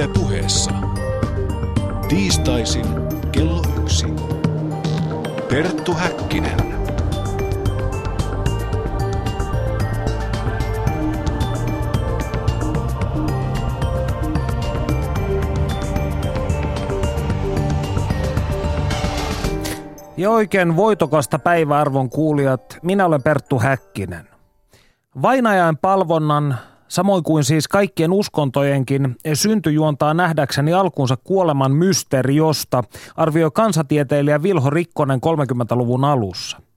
Yle puheessa. Tiistaisin kello yksi. Perttu Häkkinen. Ja oikein voitokasta päiväarvon kuulijat, minä olen Perttu Häkkinen. Vainajain palvonnan, samoin kuin siis kaikkien uskontojenkin, synty juontaa nähdäkseni alkuunsa kuoleman mysteriosta, arvioi kansatieteilijä Vilho Rikkonen 30-luvun alussa –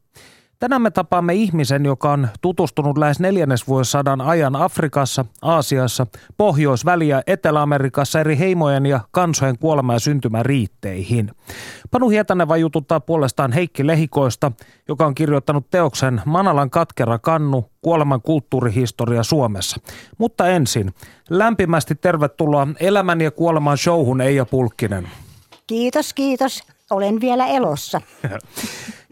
Tänään me tapaamme ihmisen, joka on tutustunut lähes neljännesvuosisadan ajan Afrikassa, Aasiassa, Pohjois-, Väli- ja Etelä-Amerikassa eri heimojen ja kansojen kuolema- ja syntymäriitteihin. Panu Hietaneva jututtaa puolestaan Heikki Lehikoista, joka on kirjoittanut teoksen Manalan katkera kannu, kuoleman kulttuurihistoria Suomessa. Mutta ensin, lämpimästi tervetuloa Elämän ja kuoleman showhun Eija Pulkkinen. Kiitos, kiitos. Olen vielä elossa.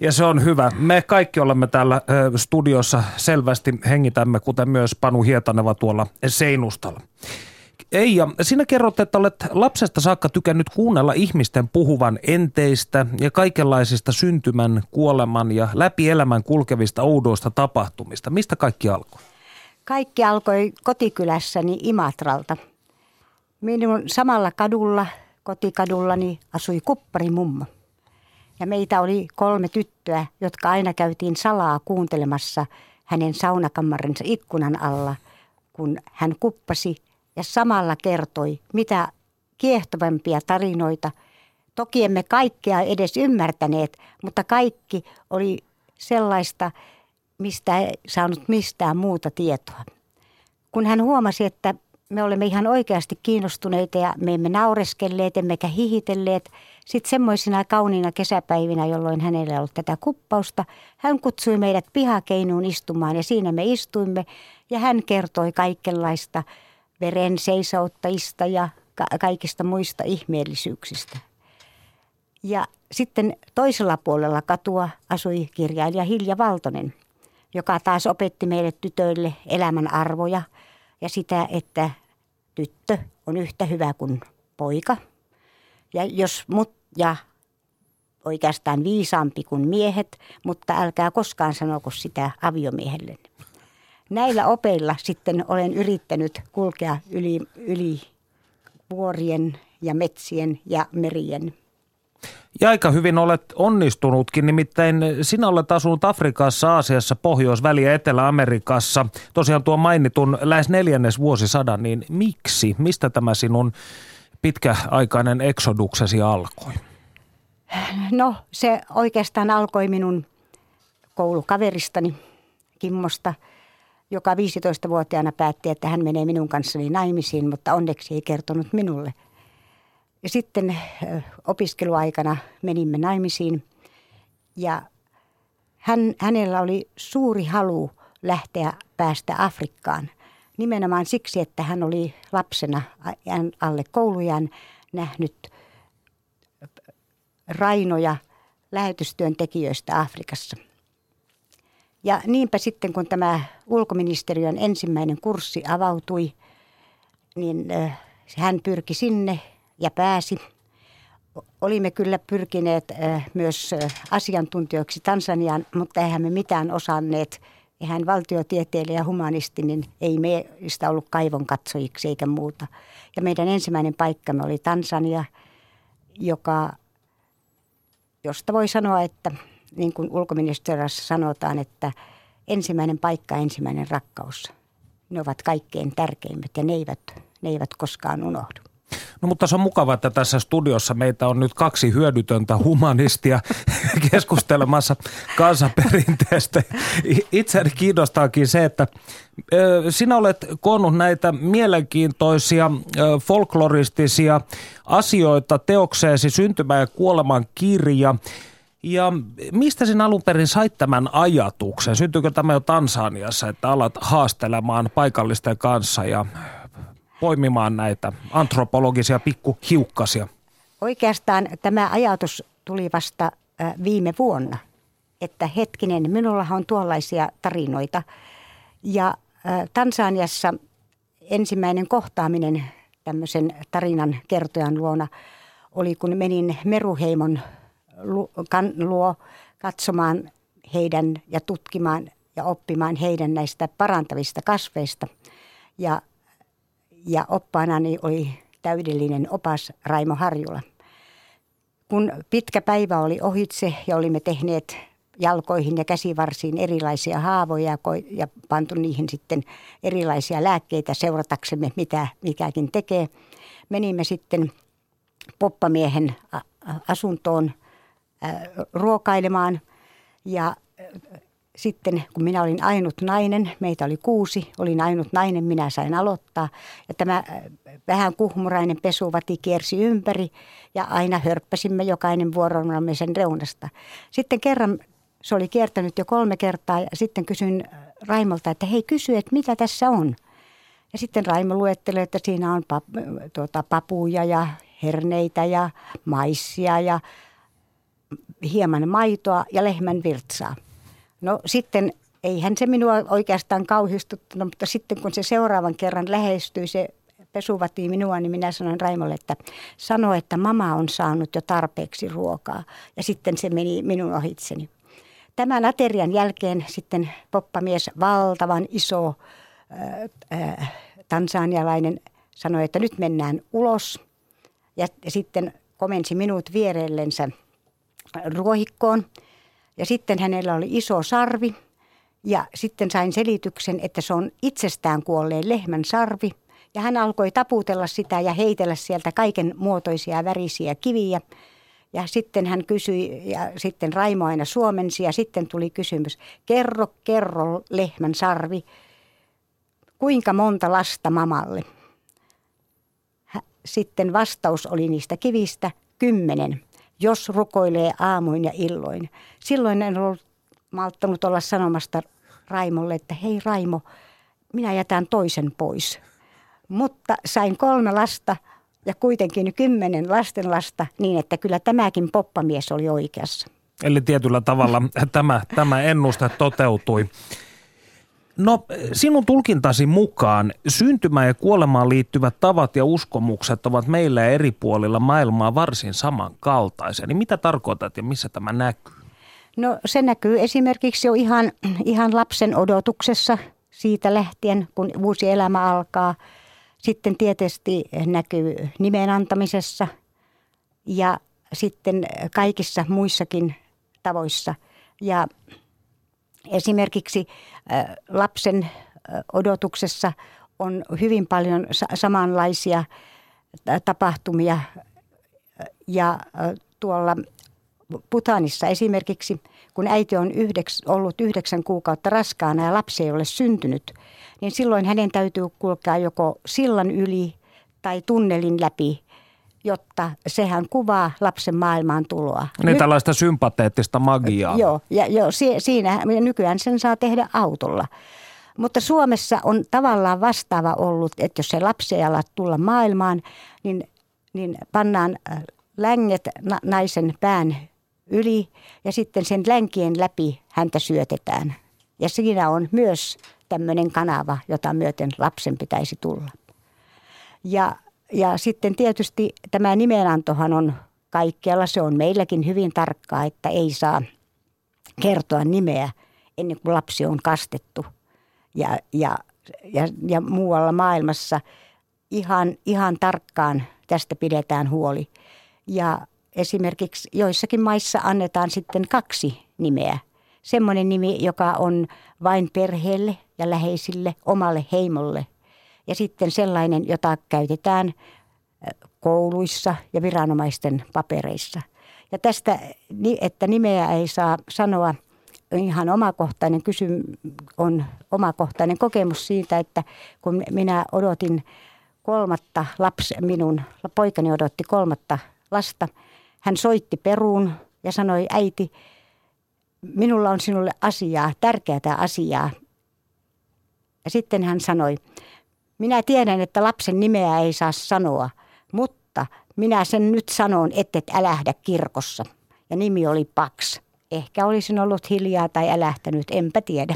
Ja se on hyvä. Me kaikki olemme täällä studiossa selvästi hengitämme, kuten myös Panu Hietaneva tuolla seinustalla. Eija, sinä kerrot, että olet lapsesta saakka tykännyt kuunnella ihmisten puhuvan enteistä ja kaikenlaisista syntymän, kuoleman ja läpi elämän kulkevista oudoista tapahtumista. Mistä kaikki alkoi? Kaikki alkoi kotikylässäni Imatralta. Minun samalla kadulla, kotikadullani, asui kuppari mummo. Ja meitä oli kolme tyttöä, jotka aina käytiin salaa kuuntelemassa hänen saunakammarinsa ikkunan alla, kun hän kuppasi ja samalla kertoi, mitä kiehtovampia tarinoita. Toki emme kaikkea edes ymmärtäneet, mutta kaikki oli sellaista, mistä ei saanut mistään muuta tietoa. Kun hän huomasi, että me olemme ihan oikeasti kiinnostuneita ja me emme naureskelleet emmekä hihitelleet – sitten semmoisina kauniina kesäpäivinä, jolloin hänellä ei ollut tätä kuppausta, hän kutsui meidät pihakeinuun istumaan ja siinä me istuimme ja hän kertoi kaikenlaista veren seisauttajista ja ka- kaikista muista ihmeellisyyksistä. Ja sitten toisella puolella katua asui kirjailija Hilja Valtonen, joka taas opetti meille tytöille elämän arvoja ja sitä, että tyttö on yhtä hyvä kuin poika – ja, jos, mut, ja oikeastaan viisaampi kuin miehet, mutta älkää koskaan sanoko sitä aviomiehelle. Näillä opeilla sitten olen yrittänyt kulkea yli, yli vuorien ja metsien ja merien. Ja aika hyvin olet onnistunutkin, nimittäin sinä olet asunut Afrikassa, Aasiassa, Pohjois-, Väli- ja Etelä-Amerikassa. Tosiaan tuo mainitun lähes neljännes vuosisadan, niin miksi? Mistä tämä sinun pitkäaikainen eksoduksesi alkoi? No se oikeastaan alkoi minun koulukaveristani Kimmosta, joka 15-vuotiaana päätti, että hän menee minun kanssani naimisiin, mutta onneksi ei kertonut minulle. Ja sitten opiskeluaikana menimme naimisiin ja hän, hänellä oli suuri halu lähteä päästä Afrikkaan – nimenomaan siksi, että hän oli lapsena alle koulujan nähnyt rainoja lähetystyöntekijöistä Afrikassa. Ja niinpä sitten, kun tämä ulkoministeriön ensimmäinen kurssi avautui, niin hän pyrki sinne ja pääsi. Olimme kyllä pyrkineet myös asiantuntijoiksi Tansaniaan, mutta eihän me mitään osanneet – ja hän valtiotieteilijä ja humanisti, niin ei meistä ollut kaivon katsojiksi eikä muuta. Ja meidän ensimmäinen paikkamme oli Tansania, joka, josta voi sanoa, että niin kuin ulkoministeriössä sanotaan, että ensimmäinen paikka, ensimmäinen rakkaus. Ne ovat kaikkein tärkeimmät ja ne eivät, ne eivät koskaan unohdu. No mutta se on mukava, että tässä studiossa meitä on nyt kaksi hyödytöntä humanistia keskustelemassa kansanperinteestä. Itseäni kiinnostaakin se, että sinä olet koonnut näitä mielenkiintoisia folkloristisia asioita teokseesi Syntymä ja kuoleman kirja. Ja mistä sinä alun perin sait tämän ajatuksen? Syntyykö tämä jo Tansaniassa, että alat haastelemaan paikallisten kanssa ja poimimaan näitä antropologisia pikkuhiukkasia? Oikeastaan tämä ajatus tuli vasta viime vuonna, että hetkinen, minulla on tuollaisia tarinoita. Ja Tansaniassa ensimmäinen kohtaaminen tämmöisen tarinan kertojan luona oli, kun menin Meruheimon luo katsomaan heidän ja tutkimaan ja oppimaan heidän näistä parantavista kasveista. Ja, ja oppaanani oli täydellinen opas Raimo Harjula. Kun pitkä päivä oli ohitse ja olimme tehneet jalkoihin ja käsivarsiin erilaisia haavoja ja pantu niihin sitten erilaisia lääkkeitä seurataksemme, mitä mikäkin tekee. Menimme sitten poppamiehen asuntoon ruokailemaan ja sitten kun minä olin ainut nainen, meitä oli kuusi, olin ainut nainen, minä sain aloittaa. Ja tämä vähän kuhmurainen pesuvati kiersi ympäri ja aina hörppäsimme jokainen vuoronamme sen reunasta. Sitten kerran se oli kiertänyt jo kolme kertaa ja sitten kysyin Raimolta, että hei kysy, että mitä tässä on. Ja sitten Raimo luettelee, että siinä on pap, tuota, papuja ja herneitä ja maissia ja hieman maitoa ja lehmän virtsaa. No sitten eihän se minua oikeastaan kauhistuttanut, mutta sitten kun se seuraavan kerran lähestyi, se pesuvati minua, niin minä sanoin Raimolle, että sano, että mama on saanut jo tarpeeksi ruokaa. Ja sitten se meni minun ohitseni. Tämän aterian jälkeen sitten poppamies, valtavan iso äh, äh, tansanialainen, sanoi, että nyt mennään ulos. Ja, ja sitten komensi minut vierellensä ruohikkoon. Ja sitten hänellä oli iso sarvi ja sitten sain selityksen, että se on itsestään kuolleen lehmän sarvi. Ja hän alkoi taputella sitä ja heitellä sieltä kaiken muotoisia värisiä kiviä. Ja sitten hän kysyi, ja sitten Raimo aina suomensi, ja sitten tuli kysymys, kerro, kerro lehmän sarvi, kuinka monta lasta mamalle? Sitten vastaus oli niistä kivistä, kymmenen jos rukoilee aamuin ja illoin. Silloin en ollut malttanut olla sanomasta Raimolle, että hei Raimo, minä jätän toisen pois. Mutta sain kolme lasta ja kuitenkin kymmenen lastenlasta niin, että kyllä tämäkin poppamies oli oikeassa. Eli tietyllä tavalla tämä, tämä ennuste toteutui. No sinun tulkintasi mukaan syntymään ja kuolemaan liittyvät tavat ja uskomukset ovat meillä eri puolilla maailmaa varsin samankaltaisia. Niin mitä tarkoitat ja missä tämä näkyy? No se näkyy esimerkiksi jo ihan, ihan lapsen odotuksessa siitä lähtien, kun uusi elämä alkaa. Sitten tietysti näkyy nimen antamisessa ja sitten kaikissa muissakin tavoissa. Ja Esimerkiksi lapsen odotuksessa on hyvin paljon samanlaisia tapahtumia. Ja tuolla Putanissa esimerkiksi, kun äiti on yhdeks, ollut yhdeksän kuukautta raskaana ja lapsi ei ole syntynyt, niin silloin hänen täytyy kulkea joko sillan yli tai tunnelin läpi jotta sehän kuvaa lapsen maailmaan tuloa. Niin tällaista sympateettista magiaa. Joo, ja joo, siinä nykyään sen saa tehdä autolla. Mutta Suomessa on tavallaan vastaava ollut, että jos se lapsi ei ala tulla maailmaan, niin, niin pannaan äh, länget naisen pään yli ja sitten sen länkien läpi häntä syötetään. Ja siinä on myös tämmöinen kanava, jota myöten lapsen pitäisi tulla. Ja ja sitten tietysti tämä nimenantohan on kaikkialla. Se on meilläkin hyvin tarkkaa, että ei saa kertoa nimeä ennen kuin lapsi on kastettu. Ja, ja, ja, ja muualla maailmassa ihan, ihan tarkkaan tästä pidetään huoli. Ja esimerkiksi joissakin maissa annetaan sitten kaksi nimeä. Semmoinen nimi, joka on vain perheelle ja läheisille, omalle heimolle ja sitten sellainen, jota käytetään kouluissa ja viranomaisten papereissa. Ja tästä, että nimeä ei saa sanoa, ihan omakohtainen kysym, on omakohtainen kokemus siitä, että kun minä odotin kolmatta lapsi, minun poikani odotti kolmatta lasta, hän soitti peruun ja sanoi, äiti, minulla on sinulle asiaa, tärkeää asiaa. Ja sitten hän sanoi, minä tiedän, että lapsen nimeä ei saa sanoa, mutta minä sen nyt sanon, ettet älähdä kirkossa. Ja nimi oli Paks. Ehkä olisin ollut hiljaa tai älähtänyt, enpä tiedä.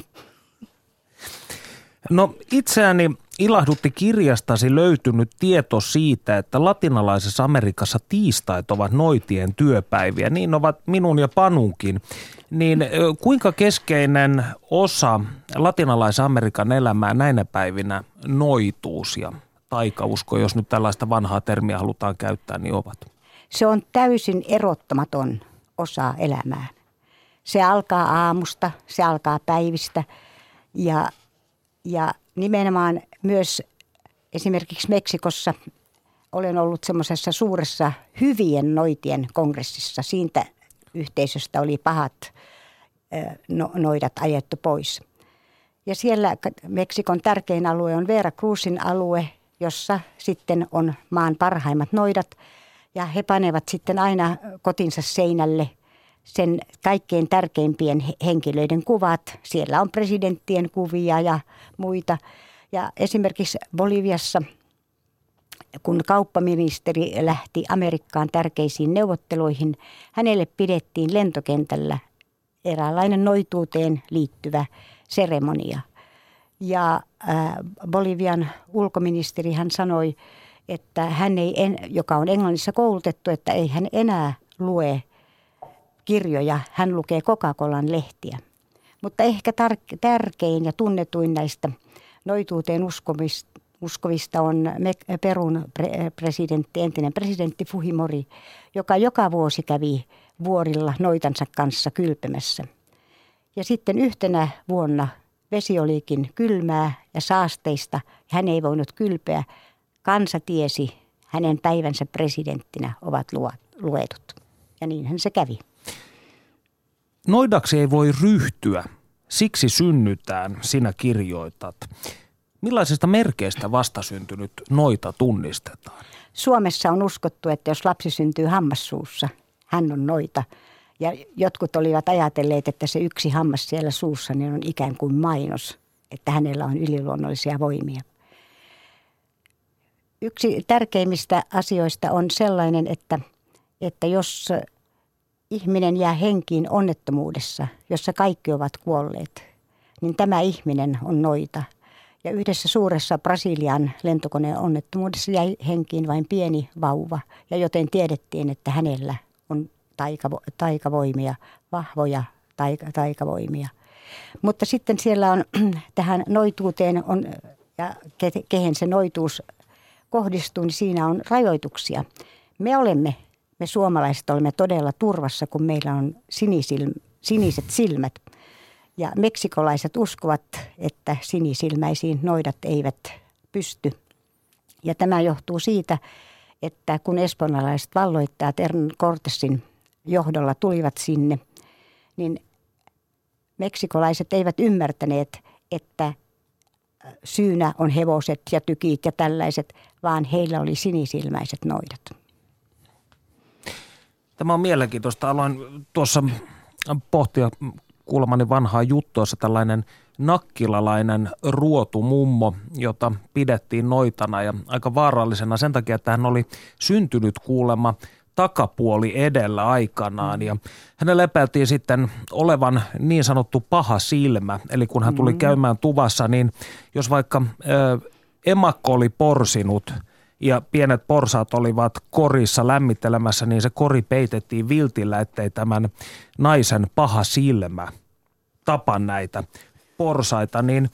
No itseäni ilahdutti kirjastasi löytynyt tieto siitä, että latinalaisessa Amerikassa tiistait ovat noitien työpäiviä. Niin ovat minun ja Panunkin. Niin kuinka keskeinen osa latinalaisen Amerikan elämää näinä päivinä noituus ja taikausko, jos nyt tällaista vanhaa termiä halutaan käyttää, niin ovat? Se on täysin erottamaton osa elämää. Se alkaa aamusta, se alkaa päivistä ja, ja nimenomaan myös esimerkiksi Meksikossa olen ollut semmoisessa suuressa hyvien noitien kongressissa. Siitä yhteisöstä oli pahat no, noidat ajettu pois. Ja siellä Meksikon tärkein alue on Vera Cruzin alue, jossa sitten on maan parhaimmat noidat. Ja he panevat sitten aina kotinsa seinälle sen kaikkein tärkeimpien henkilöiden kuvat. Siellä on presidenttien kuvia ja muita. Ja esimerkiksi Boliviassa, kun kauppaministeri lähti Amerikkaan tärkeisiin neuvotteluihin, hänelle pidettiin lentokentällä eräänlainen noituuteen liittyvä seremonia. Ja äh, Bolivian ulkoministeri hän sanoi, että hän ei, joka on Englannissa koulutettu, että ei hän enää lue kirjoja, hän lukee Coca-Colan lehtiä. Mutta ehkä tar- tärkein ja tunnetuin näistä noituuteen uskovista on Perun presidentti, entinen presidentti Fuhimori, joka joka vuosi kävi vuorilla noitansa kanssa kylpemässä. Ja sitten yhtenä vuonna vesi olikin kylmää ja saasteista, ja hän ei voinut kylpeä. Kansa tiesi, hänen päivänsä presidenttinä ovat luetut. Ja niinhän se kävi. Noidaksi ei voi ryhtyä, siksi synnytään, sinä kirjoitat. Millaisista merkeistä vastasyntynyt noita tunnistetaan? Suomessa on uskottu, että jos lapsi syntyy hammassuussa, hän on noita. Ja jotkut olivat ajatelleet, että se yksi hammas siellä suussa niin on ikään kuin mainos, että hänellä on yliluonnollisia voimia. Yksi tärkeimmistä asioista on sellainen, että, että jos ihminen jää henkiin onnettomuudessa, jossa kaikki ovat kuolleet, niin tämä ihminen on noita. Ja yhdessä suuressa Brasilian lentokoneen onnettomuudessa jäi henkiin vain pieni vauva, ja joten tiedettiin, että hänellä on taikavo, taikavoimia, vahvoja taika, taikavoimia. Mutta sitten siellä on tähän noituuteen on, ja ke, kehen se noituus kohdistuu, niin siinä on rajoituksia. Me olemme me suomalaiset olemme todella turvassa, kun meillä on sinisilm, siniset silmät. Ja meksikolaiset uskovat, että sinisilmäisiin noidat eivät pysty. Ja tämä johtuu siitä, että kun espanjalaiset valloittajat Ern Cortesin johdolla tulivat sinne, niin meksikolaiset eivät ymmärtäneet, että syynä on hevoset ja tykit ja tällaiset, vaan heillä oli sinisilmäiset noidat. Tämä on mielenkiintoista. Aloin tuossa pohtia kuulemani vanhaa juttua, jossa tällainen nakkilalainen ruotumummo, jota pidettiin noitana ja aika vaarallisena sen takia, että hän oli syntynyt kuulema takapuoli edellä aikanaan ja hänelle epäiltiin sitten olevan niin sanottu paha silmä. Eli kun hän tuli mm. käymään tuvassa, niin jos vaikka ö, emakko oli porsinut – ja pienet porsaat olivat korissa lämmittelemässä, niin se kori peitettiin viltillä, ettei tämän naisen paha silmä tapa näitä porsaita. Niin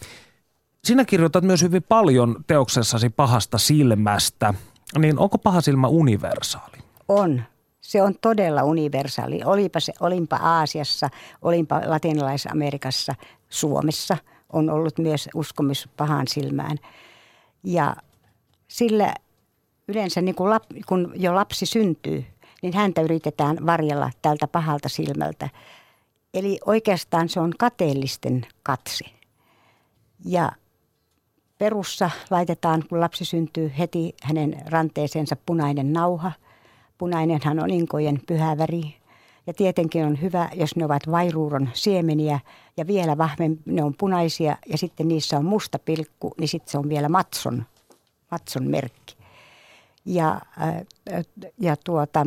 sinä kirjoitat myös hyvin paljon teoksessasi pahasta silmästä. Niin onko paha silmä universaali? On. Se on todella universaali. Olipa, se, olinpa Aasiassa, olinpa Latinalais-Amerikassa, Suomessa on ollut myös uskomus pahan silmään. Ja sillä yleensä niin kuin lap, kun jo lapsi syntyy, niin häntä yritetään varjella tältä pahalta silmältä. Eli oikeastaan se on kateellisten katse. Ja perussa laitetaan, kun lapsi syntyy, heti hänen ranteeseensa punainen nauha. Punainenhan on inkojen pyhä väri. Ja tietenkin on hyvä, jos ne ovat vairuuron siemeniä ja vielä vahvemmin ne on punaisia ja sitten niissä on musta pilkku, niin sitten se on vielä matson, matson merkki. Ja, äh, ja tuota,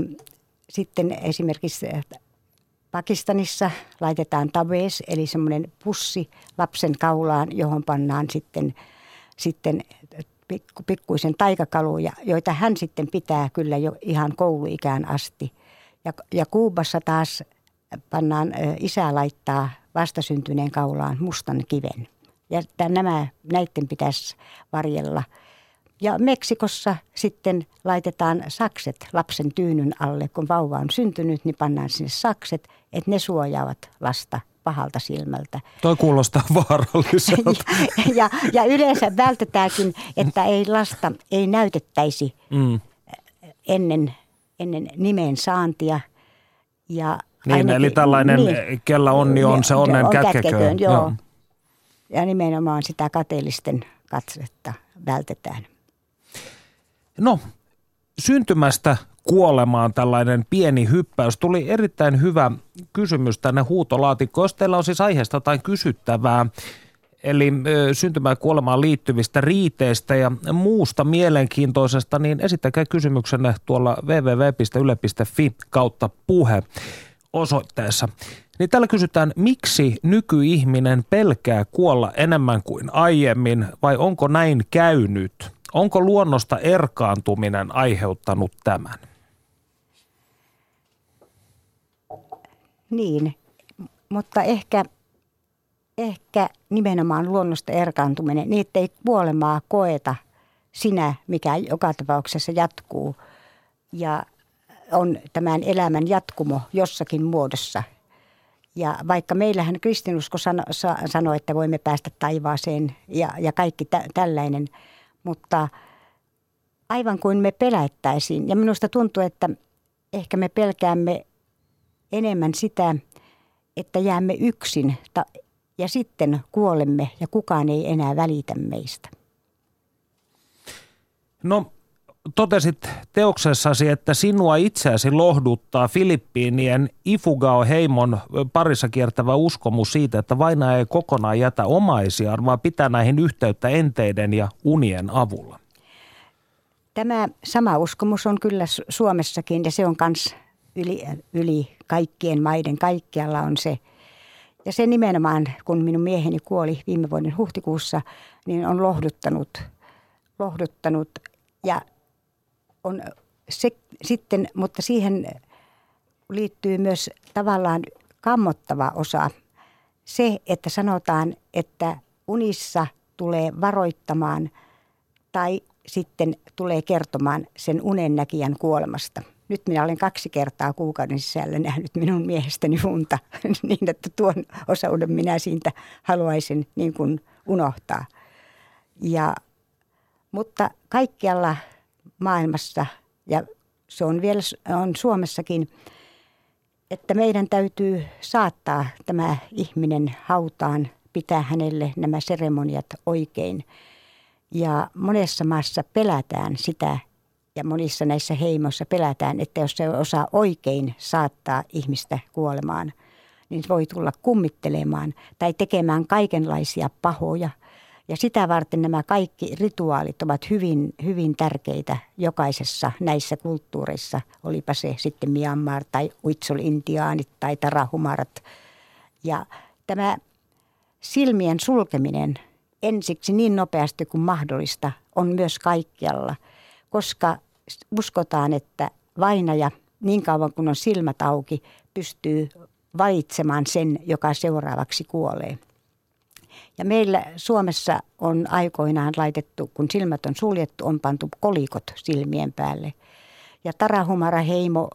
sitten esimerkiksi Pakistanissa laitetaan tabees, eli semmoinen pussi lapsen kaulaan, johon pannaan sitten sitten pikku, pikkuisen taikakaluja, joita hän sitten pitää kyllä jo ihan kouluikään asti. Ja, ja Kuubassa taas pannaan, isä laittaa vastasyntyneen kaulaan mustan kiven. Ja nämä, näiden pitäisi varjella. Ja Meksikossa sitten laitetaan sakset lapsen tyynyn alle. Kun vauva on syntynyt, niin pannaan sinne sakset, että ne suojaavat lasta pahalta silmältä. Toi kuulostaa vaaralliselta. ja, ja, ja yleensä vältetäänkin, että ei lasta ei näytettäisi mm. ennen, ennen nimen saantia. Ja niin, ainakin, eli tällainen, niin, kella onni on se onnen on kätkeköön. Joo. joo. Ja nimenomaan sitä kateellisten katsetta vältetään. No, syntymästä kuolemaan tällainen pieni hyppäys. Tuli erittäin hyvä kysymys tänne huutolaatikkoon. Jos teillä on siis aiheesta jotain kysyttävää, eli syntymään kuolemaan liittyvistä riiteistä ja muusta mielenkiintoisesta, niin esittäkää kysymyksenne tuolla www.yle.fi kautta puhe osoitteessa. Niin tällä kysytään, miksi nykyihminen pelkää kuolla enemmän kuin aiemmin vai onko näin käynyt? Onko luonnosta erkaantuminen aiheuttanut tämän? Niin, mutta ehkä, ehkä nimenomaan luonnosta erkaantuminen, niin ettei kuolemaa koeta sinä, mikä joka tapauksessa jatkuu ja on tämän elämän jatkumo jossakin muodossa. Ja vaikka meillähän kristinusko sanoo, sano, että voimme päästä taivaaseen ja, ja kaikki tä, tällainen, mutta aivan kuin me pelättäisiin. Ja minusta tuntuu, että ehkä me pelkäämme enemmän sitä, että jäämme yksin ja sitten kuolemme ja kukaan ei enää välitä meistä. No totesit teoksessasi, että sinua itseäsi lohduttaa Filippiinien Ifugao-heimon parissa kiertävä uskomus siitä, että vaina ei kokonaan jätä omaisiaan, vaan pitää näihin yhteyttä enteiden ja unien avulla. Tämä sama uskomus on kyllä Suomessakin ja se on myös yli, yli kaikkien maiden, kaikkialla on se. Ja se nimenomaan, kun minun mieheni kuoli viime vuoden huhtikuussa, niin on lohduttanut, lohduttanut ja on se, sitten, mutta siihen liittyy myös tavallaan kammottava osa. Se, että sanotaan, että unissa tulee varoittamaan tai sitten tulee kertomaan sen unennäkijän kuolemasta – nyt minä olen kaksi kertaa kuukauden sisällä nähnyt minun miehestäni unta niin, että tuon osauden minä siitä haluaisin niin kuin unohtaa. Ja, mutta kaikkialla maailmassa ja se on vielä on Suomessakin, että meidän täytyy saattaa tämä ihminen hautaan, pitää hänelle nämä seremoniat oikein. Ja monessa maassa pelätään sitä, ja monissa näissä heimoissa pelätään, että jos se osaa oikein saattaa ihmistä kuolemaan, niin voi tulla kummittelemaan tai tekemään kaikenlaisia pahoja. Ja sitä varten nämä kaikki rituaalit ovat hyvin, hyvin tärkeitä jokaisessa näissä kulttuureissa. Olipa se sitten Myanmar tai Uitsol-intiaanit tai tarahumarat. Ja tämä silmien sulkeminen ensiksi niin nopeasti kuin mahdollista on myös kaikkialla – koska uskotaan, että vainaja niin kauan kuin on silmät auki pystyy valitsemaan sen, joka seuraavaksi kuolee. Ja meillä Suomessa on aikoinaan laitettu, kun silmät on suljettu, on pantu kolikot silmien päälle. Ja Tarahumara heimo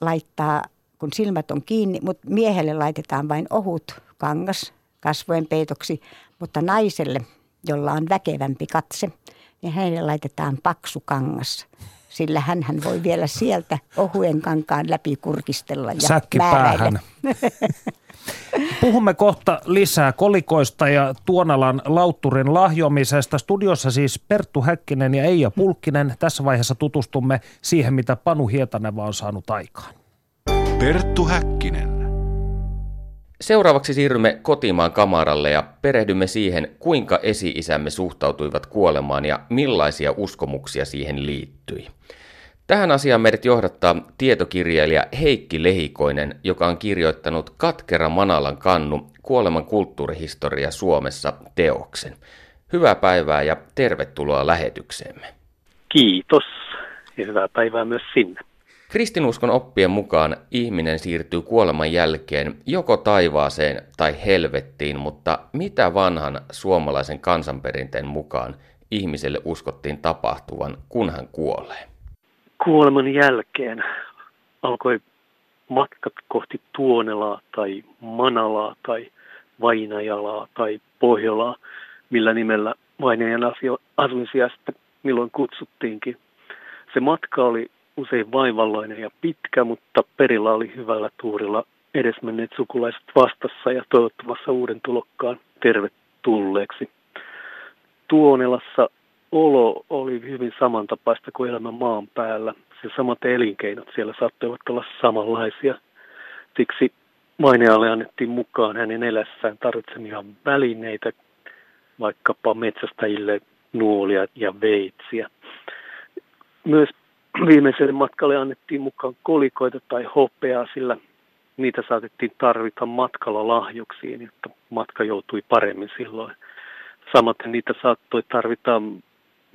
laittaa, kun silmät on kiinni, mutta miehelle laitetaan vain ohut kangas kasvojen peitoksi, mutta naiselle, jolla on väkevämpi katse – niin hänelle laitetaan paksu kangas. Sillä hän voi vielä sieltä ohuen kankaan läpi kurkistella ja Säkki päähän. Puhumme kohta lisää kolikoista ja Tuonalan lautturin lahjomisesta. Studiossa siis Perttu Häkkinen ja Eija Pulkkinen. Tässä vaiheessa tutustumme siihen, mitä Panu Hietaneva on saanut aikaan. Perttu Häkkinen. Seuraavaksi siirrymme kotimaan kamaralle ja perehdymme siihen, kuinka esi-isämme suhtautuivat kuolemaan ja millaisia uskomuksia siihen liittyi. Tähän asiaan meidät johdattaa tietokirjailija Heikki Lehikoinen, joka on kirjoittanut Katkera Manalan kannu kuoleman kulttuurihistoria Suomessa teoksen. Hyvää päivää ja tervetuloa lähetykseemme. Kiitos ja hyvää päivää myös sinne. Kristinuskon oppien mukaan ihminen siirtyy kuoleman jälkeen joko taivaaseen tai helvettiin, mutta mitä vanhan suomalaisen kansanperinteen mukaan ihmiselle uskottiin tapahtuvan, kun hän kuolee? Kuoleman jälkeen alkoi matkat kohti Tuonelaa tai Manalaa tai Vainajalaa tai Pohjolaa, millä nimellä Vainajan asuinsijasta milloin kutsuttiinkin. Se matka oli usein vaivalloinen ja pitkä, mutta perillä oli hyvällä tuurilla edesmenneet sukulaiset vastassa ja toivottamassa uuden tulokkaan tervetulleeksi. Tuonelassa olo oli hyvin samantapaista kuin elämä maan päällä. Se samat elinkeinot siellä saattoivat olla samanlaisia. Siksi Mainealle annettiin mukaan hänen elässään tarvitsemia välineitä, vaikkapa metsästäjille nuolia ja veitsiä. Myös viimeiselle matkalle annettiin mukaan kolikoita tai hopeaa, sillä niitä saatettiin tarvita matkalla lahjuksiin, jotta matka joutui paremmin silloin. Samaten niitä saattoi tarvita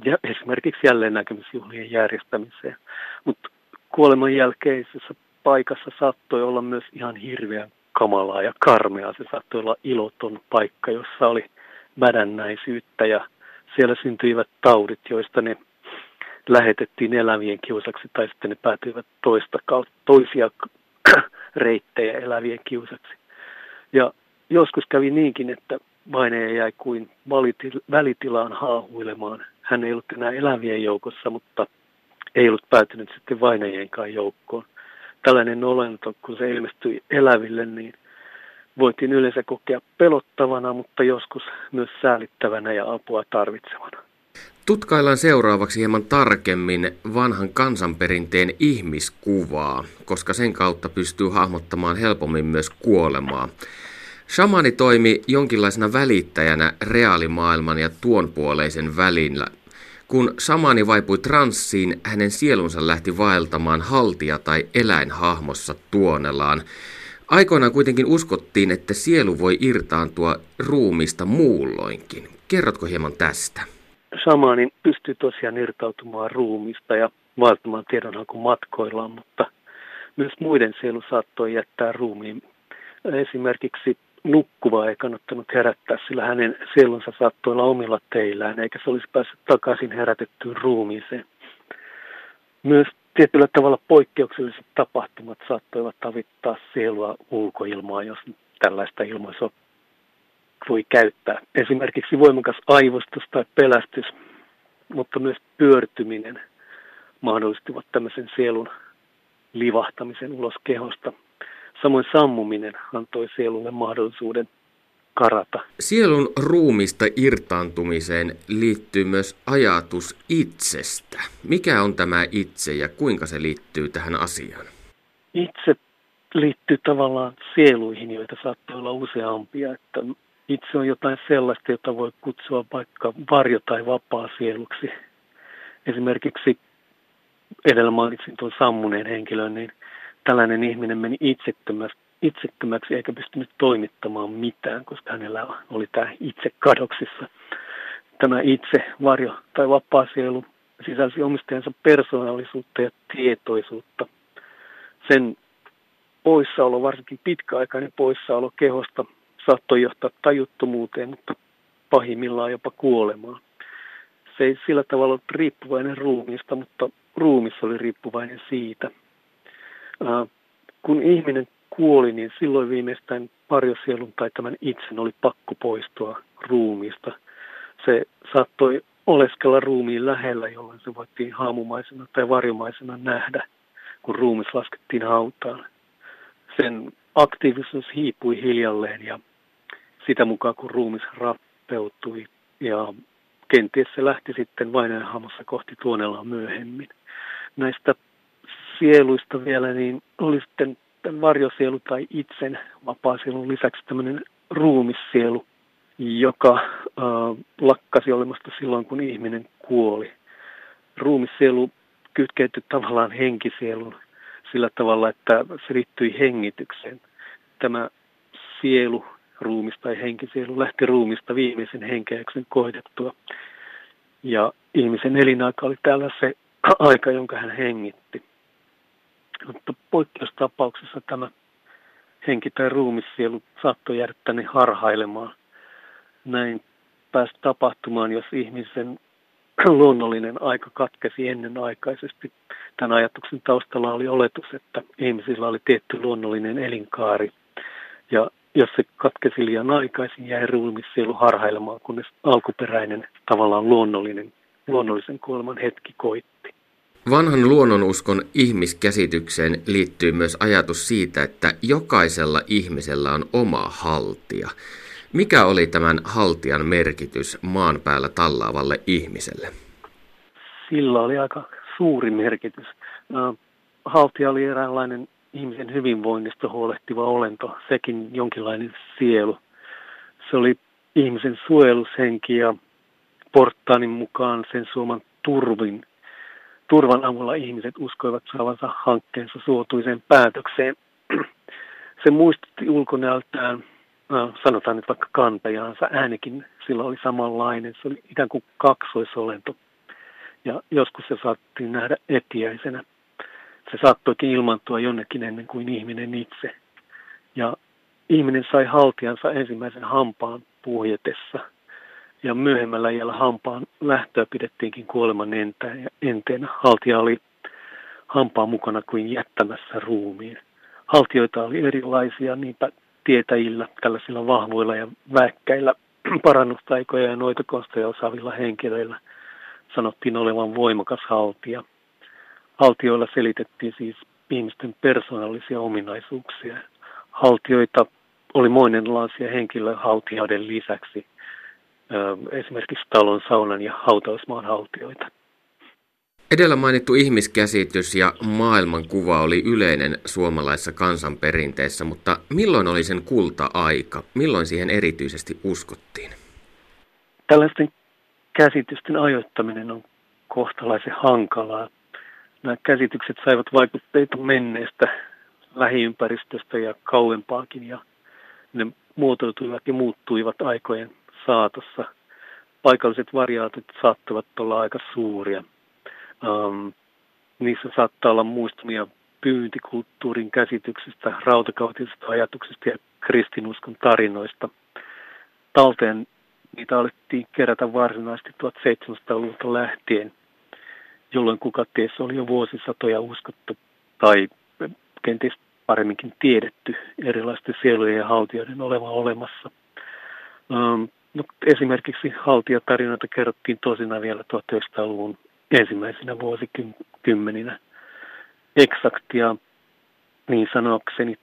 ja esimerkiksi jälleen näkemysjuhlien järjestämiseen. Mutta kuoleman jälkeisessä paikassa saattoi olla myös ihan hirveän kamalaa ja karmea. Se saattoi olla iloton paikka, jossa oli mädännäisyyttä ja siellä syntyivät taudit, joista ne lähetettiin elävien kiusaksi tai sitten ne päätyivät toista kautta, toisia reittejä elävien kiusaksi. Ja joskus kävi niinkin, että Vainaja jäi kuin välitilaan haahuilemaan. Hän ei ollut enää elävien joukossa, mutta ei ollut päätynyt sitten vainajienkaan joukkoon. Tällainen olento, kun se ilmestyi eläville, niin voitiin yleensä kokea pelottavana, mutta joskus myös säälittävänä ja apua tarvitsevana. Tutkaillaan seuraavaksi hieman tarkemmin vanhan kansanperinteen ihmiskuvaa, koska sen kautta pystyy hahmottamaan helpommin myös kuolemaa. Shamani toimi jonkinlaisena välittäjänä reaalimaailman ja tuonpuoleisen välillä. Kun samani vaipui transsiin, hänen sielunsa lähti vaeltamaan haltia- tai eläinhahmossa tuonelaan. Aikoinaan kuitenkin uskottiin, että sielu voi irtaantua ruumista muulloinkin. Kerrotko hieman tästä? Samani pystyy tosiaan irtautumaan ruumista ja vaeltamaan tiedonhaku matkoillaan, mutta myös muiden sielu saattoi jättää ruumiin. Esimerkiksi nukkuvaa ei kannattanut herättää, sillä hänen sielunsa saattoi olla omilla teillään, eikä se olisi päässyt takaisin herätettyyn ruumiiseen. Myös tietyllä tavalla poikkeukselliset tapahtumat saattoivat avittaa sielua ulkoilmaa, jos tällaista ilmaisua voi käyttää. Esimerkiksi voimakas aivostus tai pelästys, mutta myös pyörtyminen mahdollistivat tämmöisen sielun livahtamisen ulos kehosta – Samoin sammuminen antoi sielulle mahdollisuuden karata. Sielun ruumista irtaantumiseen liittyy myös ajatus itsestä. Mikä on tämä itse ja kuinka se liittyy tähän asiaan? Itse liittyy tavallaan sieluihin, joita saattaa olla useampia. Että itse on jotain sellaista, jota voi kutsua vaikka varjo- tai vapaa-sieluksi. Esimerkiksi edellä mainitsin tuon sammuneen henkilön, niin – tällainen ihminen meni itsettömäksi, itsettömäksi eikä pystynyt toimittamaan mitään, koska hänellä oli tämä itse kadoksissa. Tämä itse varjo tai vapaa sielu sisälsi omistajansa persoonallisuutta ja tietoisuutta. Sen poissaolo, varsinkin pitkäaikainen poissaolo kehosta, saattoi johtaa tajuttomuuteen, mutta pahimmillaan jopa kuolemaan. Se ei sillä tavalla ollut riippuvainen ruumista, mutta ruumis oli riippuvainen siitä – kun ihminen kuoli, niin silloin viimeistään parjosielun tai tämän itsen oli pakko poistua ruumiista. Se saattoi oleskella ruumiin lähellä, jolloin se voitiin haamumaisena tai varjomaisena nähdä, kun ruumis laskettiin hautaan. Sen aktiivisuus hiipui hiljalleen ja sitä mukaan kun ruumis rappeutui ja kenties se lähti sitten vainajahamossa kohti tuonellaan myöhemmin. Näistä sieluista vielä, niin oli sitten tämän varjosielu tai itsen vapaasielun lisäksi tämmöinen ruumissielu, joka äh, lakkasi olemasta silloin, kun ihminen kuoli. Ruumissielu kytkeytyi tavallaan henkisielun sillä tavalla, että se liittyi hengitykseen. Tämä sielu ruumis tai henkisielu lähti ruumista viimeisen henkeäksen koitettua. Ja ihmisen elinaika oli täällä se aika, jonka hän hengitti. Mutta poikkeustapauksessa tämä henki tai ruumissielu saattoi jäädä tänne harhailemaan. Näin pääsi tapahtumaan, jos ihmisen luonnollinen aika katkesi ennenaikaisesti. Tämän ajatuksen taustalla oli oletus, että ihmisillä oli tietty luonnollinen elinkaari. Ja jos se katkesi liian aikaisin, jäi ruumissielu harhailemaan, kunnes alkuperäinen tavallaan luonnollinen, luonnollisen kuoleman hetki koitti. Vanhan luonnonuskon ihmiskäsitykseen liittyy myös ajatus siitä, että jokaisella ihmisellä on oma haltija. Mikä oli tämän haltijan merkitys maan päällä tallaavalle ihmiselle? Sillä oli aika suuri merkitys. Haltija oli eräänlainen ihmisen hyvinvoinnista huolehtiva olento, sekin jonkinlainen sielu. Se oli ihmisen suojelushenki ja portaanin mukaan sen suoman turvin. Turvan avulla ihmiset uskoivat saavansa hankkeensa suotuiseen päätökseen. Se muistutti ulkonäöltään no, sanotaan nyt vaikka kantajaansa, äänikin sillä oli samanlainen. Se oli ikään kuin kaksoisolento. Ja joskus se saattoi nähdä etiäisenä. Se saattoikin ilmantua jonnekin ennen kuin ihminen itse. Ja ihminen sai haltiansa ensimmäisen hampaan puhjetessa. Ja myöhemmällä iällä hampaan lähtöä pidettiinkin kuoleman enteenä. Haltia oli hampaan mukana kuin jättämässä ruumiin. Haltioita oli erilaisia, niinpä tietäjillä, tällaisilla vahvoilla ja väkkäillä parannustaikoja ja noita kostoja osaavilla henkilöillä sanottiin olevan voimakas haltija. Haltioilla selitettiin siis ihmisten persoonallisia ominaisuuksia. Haltioita oli monenlaisia henkilöhaltijoiden lisäksi, esimerkiksi talon, saunan ja hautausmaan haltioita. Edellä mainittu ihmiskäsitys ja maailmankuva oli yleinen suomalaisessa kansanperinteessä, mutta milloin oli sen kulta-aika? Milloin siihen erityisesti uskottiin? Tällaisten käsitysten ajoittaminen on kohtalaisen hankalaa. Nämä käsitykset saivat vaikutteita menneestä lähiympäristöstä ja kauempaakin ja ne muotoutuivat ja muuttuivat aikojen saatossa. Paikalliset variaatit saattavat olla aika suuria – Um, niissä saattaa olla muistamia pyyntikulttuurin käsityksistä, rautakautisista ajatuksista ja kristinuskon tarinoista. Talteen niitä alettiin kerätä varsinaisesti 1700-luvulta lähtien, jolloin kuka ties oli jo vuosisatoja uskottu tai kenties paremminkin tiedetty erilaisten sielujen ja haltijoiden olevan olemassa. Um, no, esimerkiksi haltijatarinoita kerrottiin tosina vielä 1900-luvun ensimmäisenä vuosikymmeninä eksaktia, niin sanokseni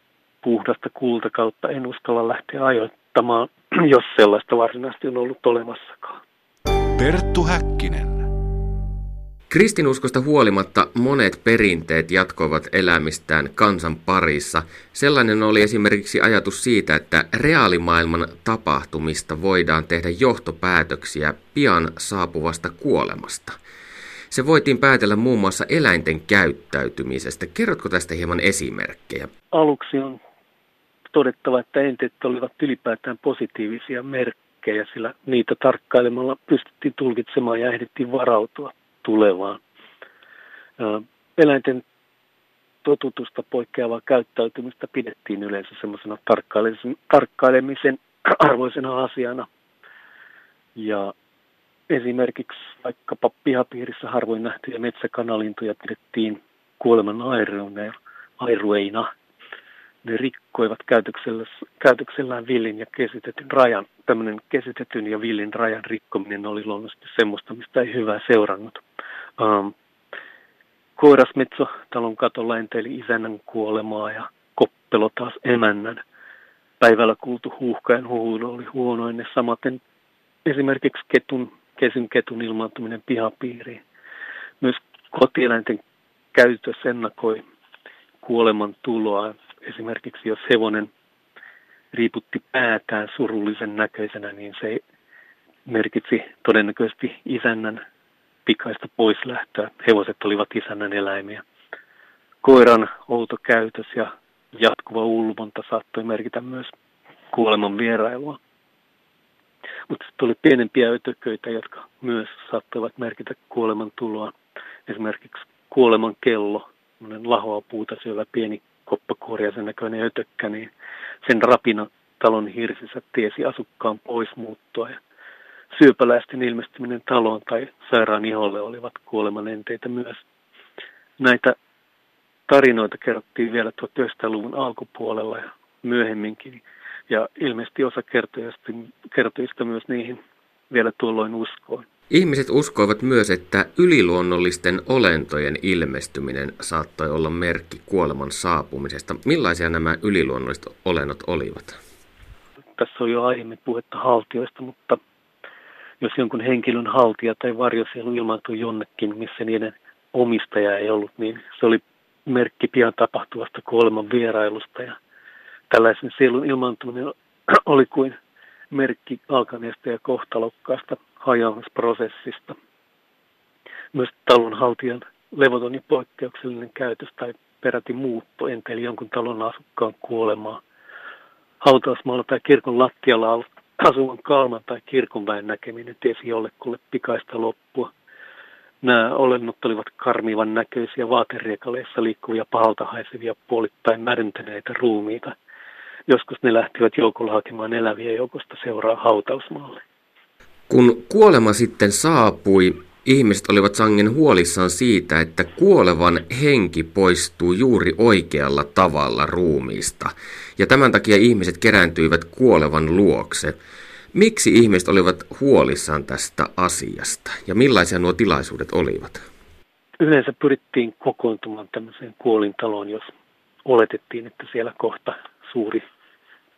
puhdasta kultakautta en uskalla lähteä ajoittamaan, jos sellaista varsinaisesti on ollut olemassakaan. Perttu Häkkinen. Kristinuskosta huolimatta monet perinteet jatkoivat elämistään kansan parissa. Sellainen oli esimerkiksi ajatus siitä, että reaalimaailman tapahtumista voidaan tehdä johtopäätöksiä pian saapuvasta kuolemasta. Se voitiin päätellä muun muassa eläinten käyttäytymisestä. Kerrotko tästä hieman esimerkkejä? Aluksi on todettava, että enteet olivat ylipäätään positiivisia merkkejä, sillä niitä tarkkailemalla pystyttiin tulkitsemaan ja ehdittiin varautua tulevaan. Eläinten totutusta poikkeavaa käyttäytymistä pidettiin yleensä semmoisena tarkkailemisen arvoisena asiana. Ja Esimerkiksi vaikkapa pihapiirissä harvoin nähtyjä metsäkanalintuja pidettiin kuoleman airueina. Ne rikkoivat käytöksellään villin ja kesitetyn rajan. Tämmöinen kesitetyn ja villin rajan rikkominen oli luonnollisesti semmoista, mistä ei hyvää seurannut. Um, koirasmetso talon katolla enteili isännän kuolemaa ja koppelo taas emännän. Päivällä kuultu huuhkajan huhuilu oli huonoinen, samaten esimerkiksi ketun kesyn ketun ilmaantuminen pihapiiriin. Myös kotieläinten käytös ennakoi kuoleman tuloa. Esimerkiksi jos hevonen riiputti päätään surullisen näköisenä, niin se merkitsi todennäköisesti isännän pikaista poislähtöä. Hevoset olivat isännän eläimiä. Koiran outo käytös ja jatkuva ulvonta saattoi merkitä myös kuoleman vierailua. Mutta sitten oli pienempiä ötököitä, jotka myös saattoivat merkitä kuoleman tuloa. Esimerkiksi kuoleman kello, lahoa puuta syövä pieni koppakuoriaisen näköinen ötökkä, niin sen rapina talon hirsissä tiesi asukkaan poismuuttoa. Ja syöpäläisten ilmestyminen taloon tai sairaan iholle olivat kuoleman enteitä myös. Näitä tarinoita kerrottiin vielä 1900-luvun alkupuolella ja myöhemminkin. Ja ilmeisesti osa kertojista, kertojista myös niihin vielä tuolloin uskoin. Ihmiset uskoivat myös, että yliluonnollisten olentojen ilmestyminen saattoi olla merkki kuoleman saapumisesta. Millaisia nämä yliluonnolliset olennot olivat? Tässä on jo aiemmin puhetta haltioista, mutta jos jonkun henkilön haltija tai varjosielu ilmaantui jonnekin, missä niiden omistaja ei ollut, niin se oli merkki pian tapahtuvasta kuoleman vierailusta. Ja tällaisen sielun ilmaantuminen oli kuin merkki alkaneesta ja kohtalokkaasta hajaamisprosessista. Myös talonhaltijan levoton ja poikkeuksellinen käytös tai peräti muutto enteli jonkun talon asukkaan kuolemaa. Hautausmaalla tai kirkon lattialla asuvan kalman tai kirkonväen näkeminen tiesi jollekulle pikaista loppua. Nämä olennot olivat karmivan näköisiä vaateriekaleissa liikkuvia pahalta haisevia puolittain märyntäneitä ruumiita. Joskus ne lähtivät joukolla hakemaan eläviä joukosta seuraa hautausmaalle. Kun kuolema sitten saapui, ihmiset olivat sangen huolissaan siitä, että kuolevan henki poistuu juuri oikealla tavalla ruumiista. Ja tämän takia ihmiset kerääntyivät kuolevan luokse. Miksi ihmiset olivat huolissaan tästä asiasta ja millaisia nuo tilaisuudet olivat? Yleensä pyrittiin kokoontumaan tämmöiseen kuolintaloon, jos oletettiin, että siellä kohta suuri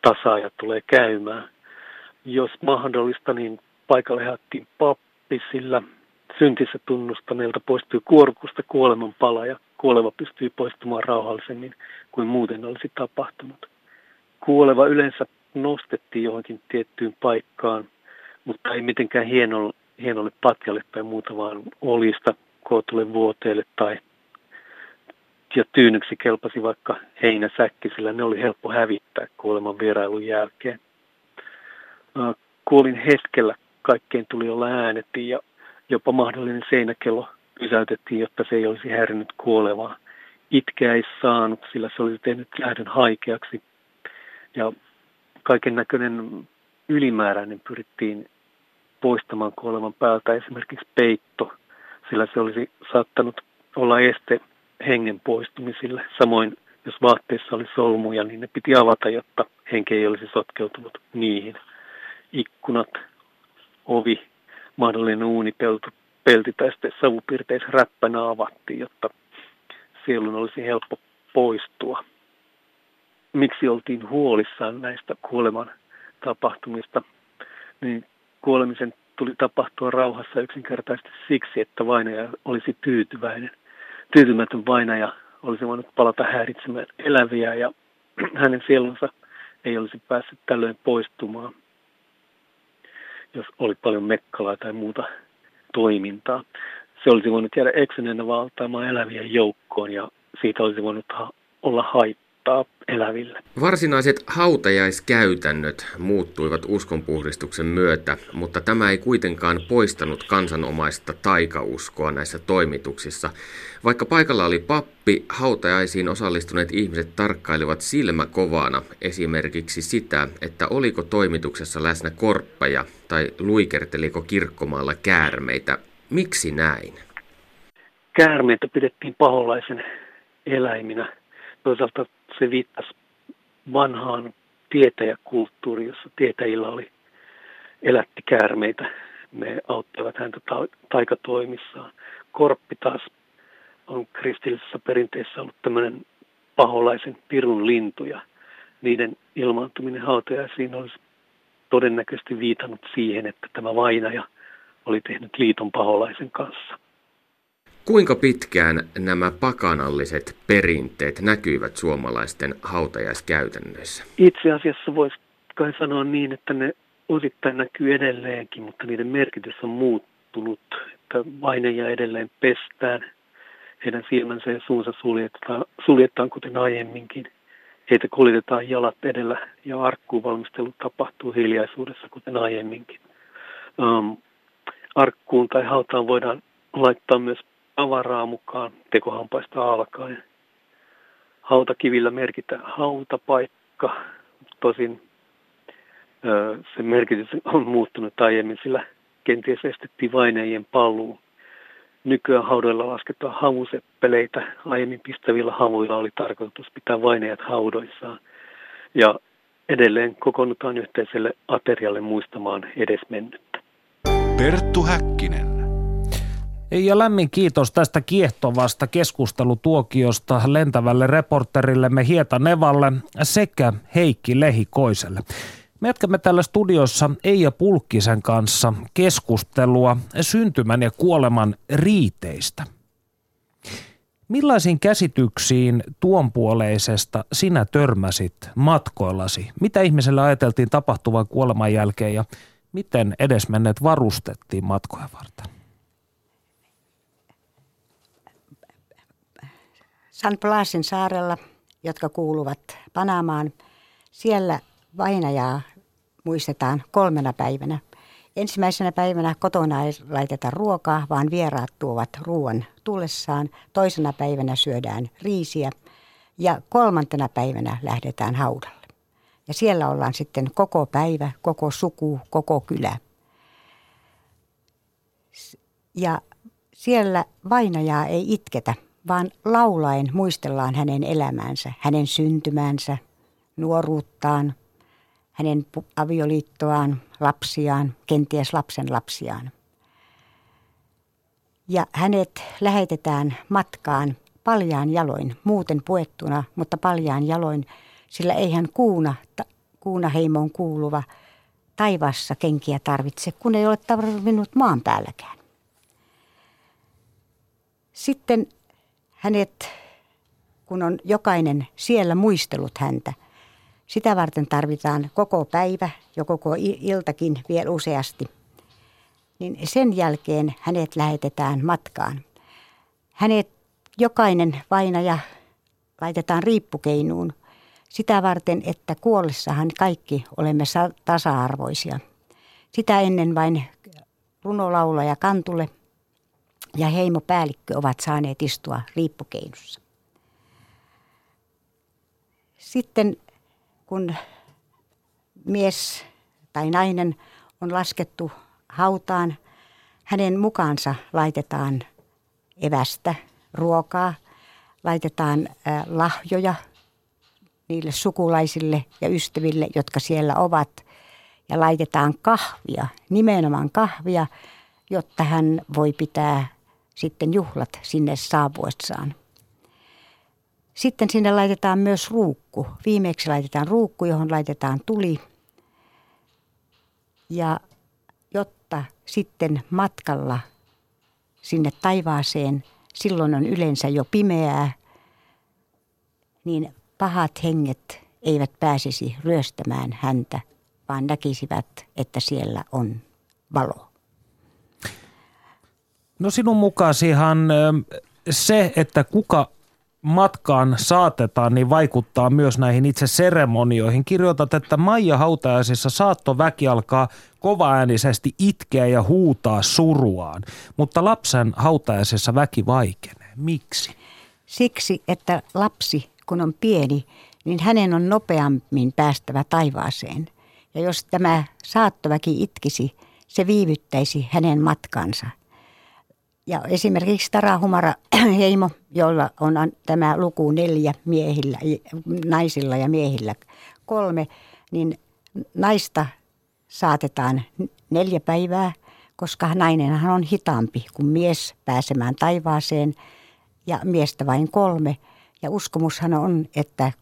tasaaja tulee käymään. Jos mahdollista, niin paikalle haettiin pappi, sillä syntissä tunnustaneelta poistui kuorkusta kuoleman pala ja kuoleva pystyy poistumaan rauhallisemmin kuin muuten olisi tapahtunut. Kuoleva yleensä nostettiin johonkin tiettyyn paikkaan, mutta ei mitenkään hienolle, hienolle patjalle tai muuta, vaan olista kootulle vuoteelle tai ja tyynyksi kelpasi vaikka heinäsäkki, sillä ne oli helppo hävittää kuoleman vierailun jälkeen. Kuolin hetkellä kaikkeen tuli olla äänetti ja jopa mahdollinen seinäkello pysäytettiin, jotta se ei olisi häirinyt kuolevaa. Itkeä ei saanut, sillä se olisi tehnyt lähdön haikeaksi. Ja kaiken näköinen ylimääräinen pyrittiin poistamaan kuolevan päältä, esimerkiksi peitto, sillä se olisi saattanut olla este hengen poistumisille. Samoin jos vaatteissa oli solmuja, niin ne piti avata, jotta henki ei olisi sotkeutunut niihin. Ikkunat, ovi, mahdollinen uunipelti pelti tai sitten savupirteissä räppänä avattiin, jotta sielun olisi helppo poistua. Miksi oltiin huolissaan näistä kuoleman tapahtumista, niin kuolemisen tuli tapahtua rauhassa yksinkertaisesti siksi, että vainaja olisi tyytyväinen. Tyytymätön vainaja olisi voinut palata häiritsemään eläviä ja hänen sielunsa ei olisi päässyt tällöin poistumaan jos oli paljon mekkalaa tai muuta toimintaa. Se olisi voinut jäädä eksyneenä valtaamaan eläviä joukkoon ja siitä olisi voinut ha- olla haittaa eläville. Varsinaiset hautajaiskäytännöt muuttuivat uskonpuhdistuksen myötä, mutta tämä ei kuitenkaan poistanut kansanomaista taikauskoa näissä toimituksissa. Vaikka paikalla oli pappi, hautajaisiin osallistuneet ihmiset tarkkailivat silmä kovana esimerkiksi sitä, että oliko toimituksessa läsnä korppeja tai luikerteliko kirkkomaalla käärmeitä. Miksi näin? Käärmeitä pidettiin paholaisen eläiminä. Toisaalta se viittasi vanhaan tietäjäkulttuuriin, jossa tietäjillä oli elätti käärmeitä. Ne auttivat häntä ta- taikatoimissaan. Korppi taas on kristillisessä perinteessä ollut tämmöinen paholaisen pirun lintu ja niiden ilmaantuminen hautajaisiin olisi todennäköisesti viitannut siihen, että tämä vainaja oli tehnyt liiton paholaisen kanssa. Kuinka pitkään nämä pakanalliset perinteet näkyivät suomalaisten hautajaiskäytännöissä? Itse asiassa voisi kai sanoa niin, että ne osittain näkyy edelleenkin, mutta niiden merkitys on muuttunut. Että vainaja edelleen pestään, heidän silmänsä ja suunsa suljetaan, suljetaan kuten aiemminkin. Heitä kuljetetaan jalat edellä ja arkkuun valmistelu tapahtuu hiljaisuudessa, kuten aiemminkin. Um, arkkuun tai hautaan voidaan laittaa myös avaraa mukaan tekohampaista alkaen. Hautakivillä merkitään hautapaikka, tosin se merkitys on muuttunut aiemmin, sillä kenties estettiin vainajien paluu. Nykyään haudoilla lasketaan havuseppeleitä. Aiemmin pistävillä havuilla oli tarkoitus pitää vainajat haudoissaan. Ja edelleen kokoonnutaan yhteiselle aterialle muistamaan edesmennyttä. Perttu Häkkinen. Ja lämmin kiitos tästä kiehtovasta keskustelutuokiosta lentävälle reporterillemme Hieta Nevalle sekä Heikki Lehikoiselle. Me jatkamme täällä studiossa Eija Pulkkisen kanssa keskustelua syntymän ja kuoleman riiteistä. Millaisiin käsityksiin tuonpuoleisesta sinä törmäsit matkoillasi? Mitä ihmiselle ajateltiin tapahtuvan kuoleman jälkeen ja miten edesmenneet varustettiin matkoja varten? San Blasin saarella, jotka kuuluvat Panamaan, siellä vainajaa muistetaan kolmena päivänä. Ensimmäisenä päivänä kotona ei laiteta ruokaa, vaan vieraat tuovat ruoan tullessaan. Toisena päivänä syödään riisiä ja kolmantena päivänä lähdetään haudalle. Ja siellä ollaan sitten koko päivä, koko suku, koko kylä. Ja siellä vainajaa ei itketä, vaan laulaen muistellaan hänen elämänsä, hänen syntymänsä, nuoruuttaan, hänen avioliittoaan, lapsiaan, kenties lapsen lapsiaan. Ja hänet lähetetään matkaan paljaan jaloin, muuten puettuna, mutta paljaan jaloin, sillä ei hän kuuna, ta, kuunaheimoon kuuluva taivassa kenkiä tarvitse, kun ei ole tarvinnut maan päälläkään. Sitten hänet, kun on jokainen siellä muistellut häntä – sitä varten tarvitaan koko päivä ja koko iltakin vielä useasti. Niin sen jälkeen hänet lähetetään matkaan. Hänet jokainen vainaja laitetaan riippukeinuun sitä varten, että kuollessahan kaikki olemme tasa-arvoisia. Sitä ennen vain runolaulaja Kantule ja heimopäällikkö ovat saaneet istua riippukeinussa. Sitten kun mies tai nainen on laskettu hautaan, hänen mukaansa laitetaan evästä, ruokaa, laitetaan lahjoja niille sukulaisille ja ystäville, jotka siellä ovat. Ja laitetaan kahvia, nimenomaan kahvia, jotta hän voi pitää sitten juhlat sinne saapuessaan. Sitten sinne laitetaan myös ruukku. Viimeksi laitetaan ruukku, johon laitetaan tuli. Ja jotta sitten matkalla sinne taivaaseen, silloin on yleensä jo pimeää, niin pahat henget eivät pääsisi ryöstämään häntä, vaan näkisivät, että siellä on valo. No sinun mukaasihan se, että kuka matkaan saatetaan, niin vaikuttaa myös näihin itse seremonioihin. Kirjoitat, että Maija hautajaisissa saattoväki alkaa kovaäänisesti itkeä ja huutaa suruaan, mutta lapsen hautajaisissa väki vaikenee. Miksi? Siksi, että lapsi, kun on pieni, niin hänen on nopeammin päästävä taivaaseen. Ja jos tämä saattoväki itkisi, se viivyttäisi hänen matkansa – ja esimerkiksi Tara Humara Heimo, jolla on tämä luku neljä miehillä, naisilla ja miehillä kolme, niin naista saatetaan neljä päivää, koska nainenhan on hitaampi kuin mies pääsemään taivaaseen ja miestä vain kolme. Ja uskomushan on, että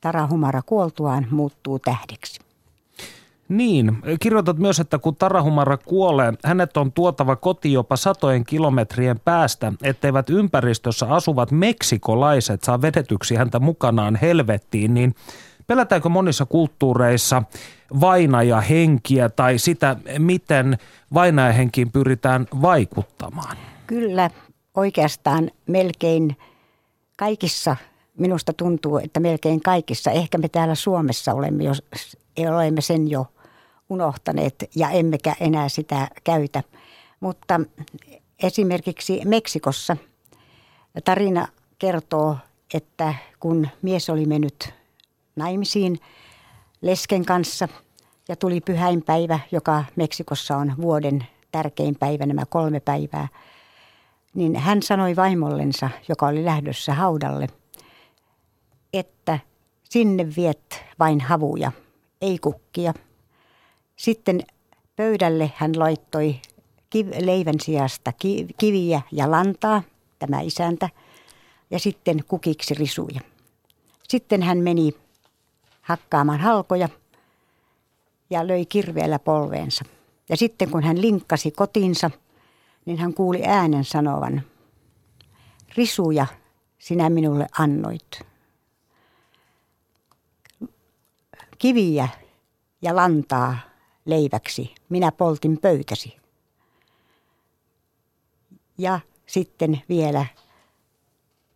Tara Humara kuoltuaan muuttuu tähdeksi. Niin, kirjoitat myös, että kun Tarahumara kuolee, hänet on tuotava koti jopa satojen kilometrien päästä, etteivät ympäristössä asuvat meksikolaiset saa vedetyksi häntä mukanaan helvettiin, niin pelätäänkö monissa kulttuureissa vainajahenkiä tai sitä, miten vainajahenkiin pyritään vaikuttamaan? Kyllä, oikeastaan melkein kaikissa minusta tuntuu, että melkein kaikissa, ehkä me täällä Suomessa olemme, jos, olemme sen jo unohtaneet ja emmekä enää sitä käytä. Mutta esimerkiksi Meksikossa tarina kertoo, että kun mies oli mennyt naimisiin lesken kanssa ja tuli pyhäinpäivä, joka Meksikossa on vuoden tärkein päivä, nämä kolme päivää, niin hän sanoi vaimollensa, joka oli lähdössä haudalle, että sinne viet vain havuja, ei kukkia. Sitten pöydälle hän laittoi leivän sijasta kiviä ja lantaa, tämä isäntä, ja sitten kukiksi risuja. Sitten hän meni hakkaamaan halkoja ja löi kirveellä polveensa. Ja sitten kun hän linkkasi kotiinsa, niin hän kuuli äänen sanovan, risuja sinä minulle annoit. Kiviä ja lantaa leiväksi minä poltin pöytäsi. Ja sitten vielä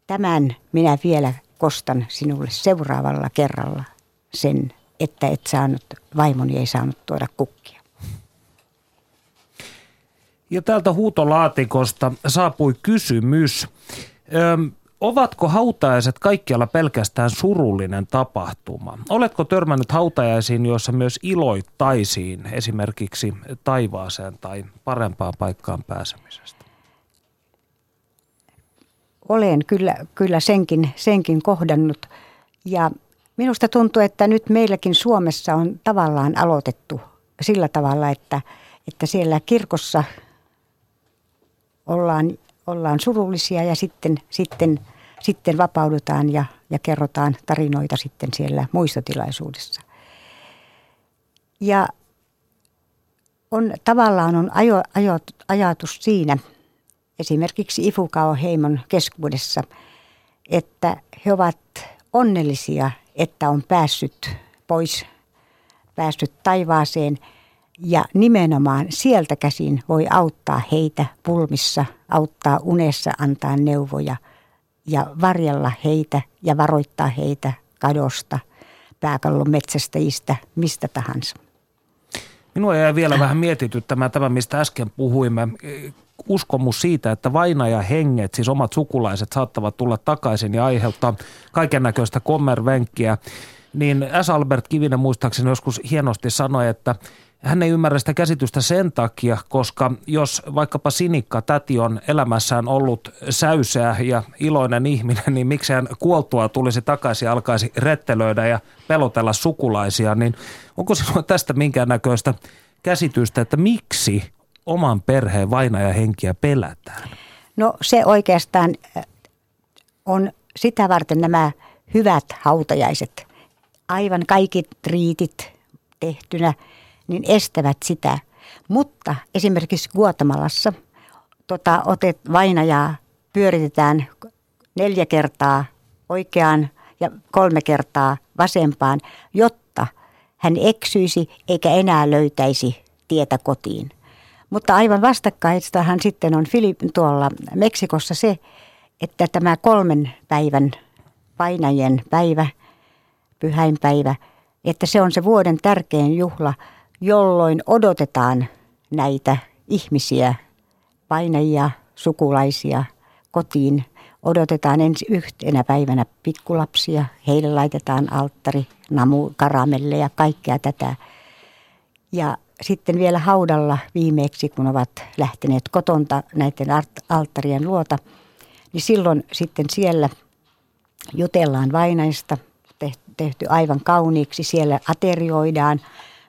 tämän minä vielä kostan sinulle seuraavalla kerralla sen, että et saanut, vaimoni ei saanut tuoda kukkia. Ja täältä huutolaatikosta saapui kysymys. Öm, ovatko hautajaiset kaikkialla pelkästään surullinen tapahtuma? Oletko törmännyt hautajaisiin, joissa myös iloittaisiin esimerkiksi taivaaseen tai parempaan paikkaan pääsemisestä? Olen kyllä, kyllä senkin, senkin kohdannut ja minusta tuntuu, että nyt meilläkin Suomessa on tavallaan aloitettu sillä tavalla, että, että siellä kirkossa ollaan, ollaan surullisia ja sitten, sitten, sitten vapaudutaan ja, ja kerrotaan tarinoita sitten siellä muistotilaisuudessa. Ja on, tavallaan on ajo, ajo, ajatus siinä – esimerkiksi Ifukao Heimon keskuudessa, että he ovat onnellisia, että on päässyt pois, päässyt taivaaseen ja nimenomaan sieltä käsin voi auttaa heitä pulmissa, auttaa unessa, antaa neuvoja ja varjella heitä ja varoittaa heitä kadosta, pääkallon metsästäjistä, mistä tahansa. Minua jäi vielä vähän mietityttämään tämä, mistä äsken puhuimme uskomus siitä, että vainaja henget, siis omat sukulaiset, saattavat tulla takaisin ja aiheuttaa kaiken näköistä kommervenkkiä, niin S. Albert Kivinen muistaakseni joskus hienosti sanoi, että hän ei ymmärrä sitä käsitystä sen takia, koska jos vaikkapa Sinikka täti on elämässään ollut säyseä ja iloinen ihminen, niin miksi hän kuoltua tulisi takaisin ja alkaisi rettelöidä ja pelotella sukulaisia, niin onko sinulla tästä minkäännäköistä käsitystä, että miksi oman perheen vainajahenkiä pelätään? No se oikeastaan on sitä varten nämä hyvät hautajaiset, aivan kaikki riitit tehtynä, niin estävät sitä. Mutta esimerkiksi Guatemalassa tota, otet vainajaa pyöritetään neljä kertaa oikeaan ja kolme kertaa vasempaan, jotta hän eksyisi eikä enää löytäisi tietä kotiin. Mutta aivan vastakkaistahan sitten on Filip, tuolla Meksikossa se, että tämä kolmen päivän painajien päivä, pyhäinpäivä, että se on se vuoden tärkein juhla, jolloin odotetaan näitä ihmisiä, painajia, sukulaisia kotiin. Odotetaan ensi yhtenä päivänä pikkulapsia, heille laitetaan alttari, namu, karamelleja, kaikkea tätä. Ja sitten vielä haudalla viimeksi, kun ovat lähteneet kotonta näiden alttarien luota, niin silloin sitten siellä jutellaan vainaista, tehty aivan kauniiksi. Siellä aterioidaan,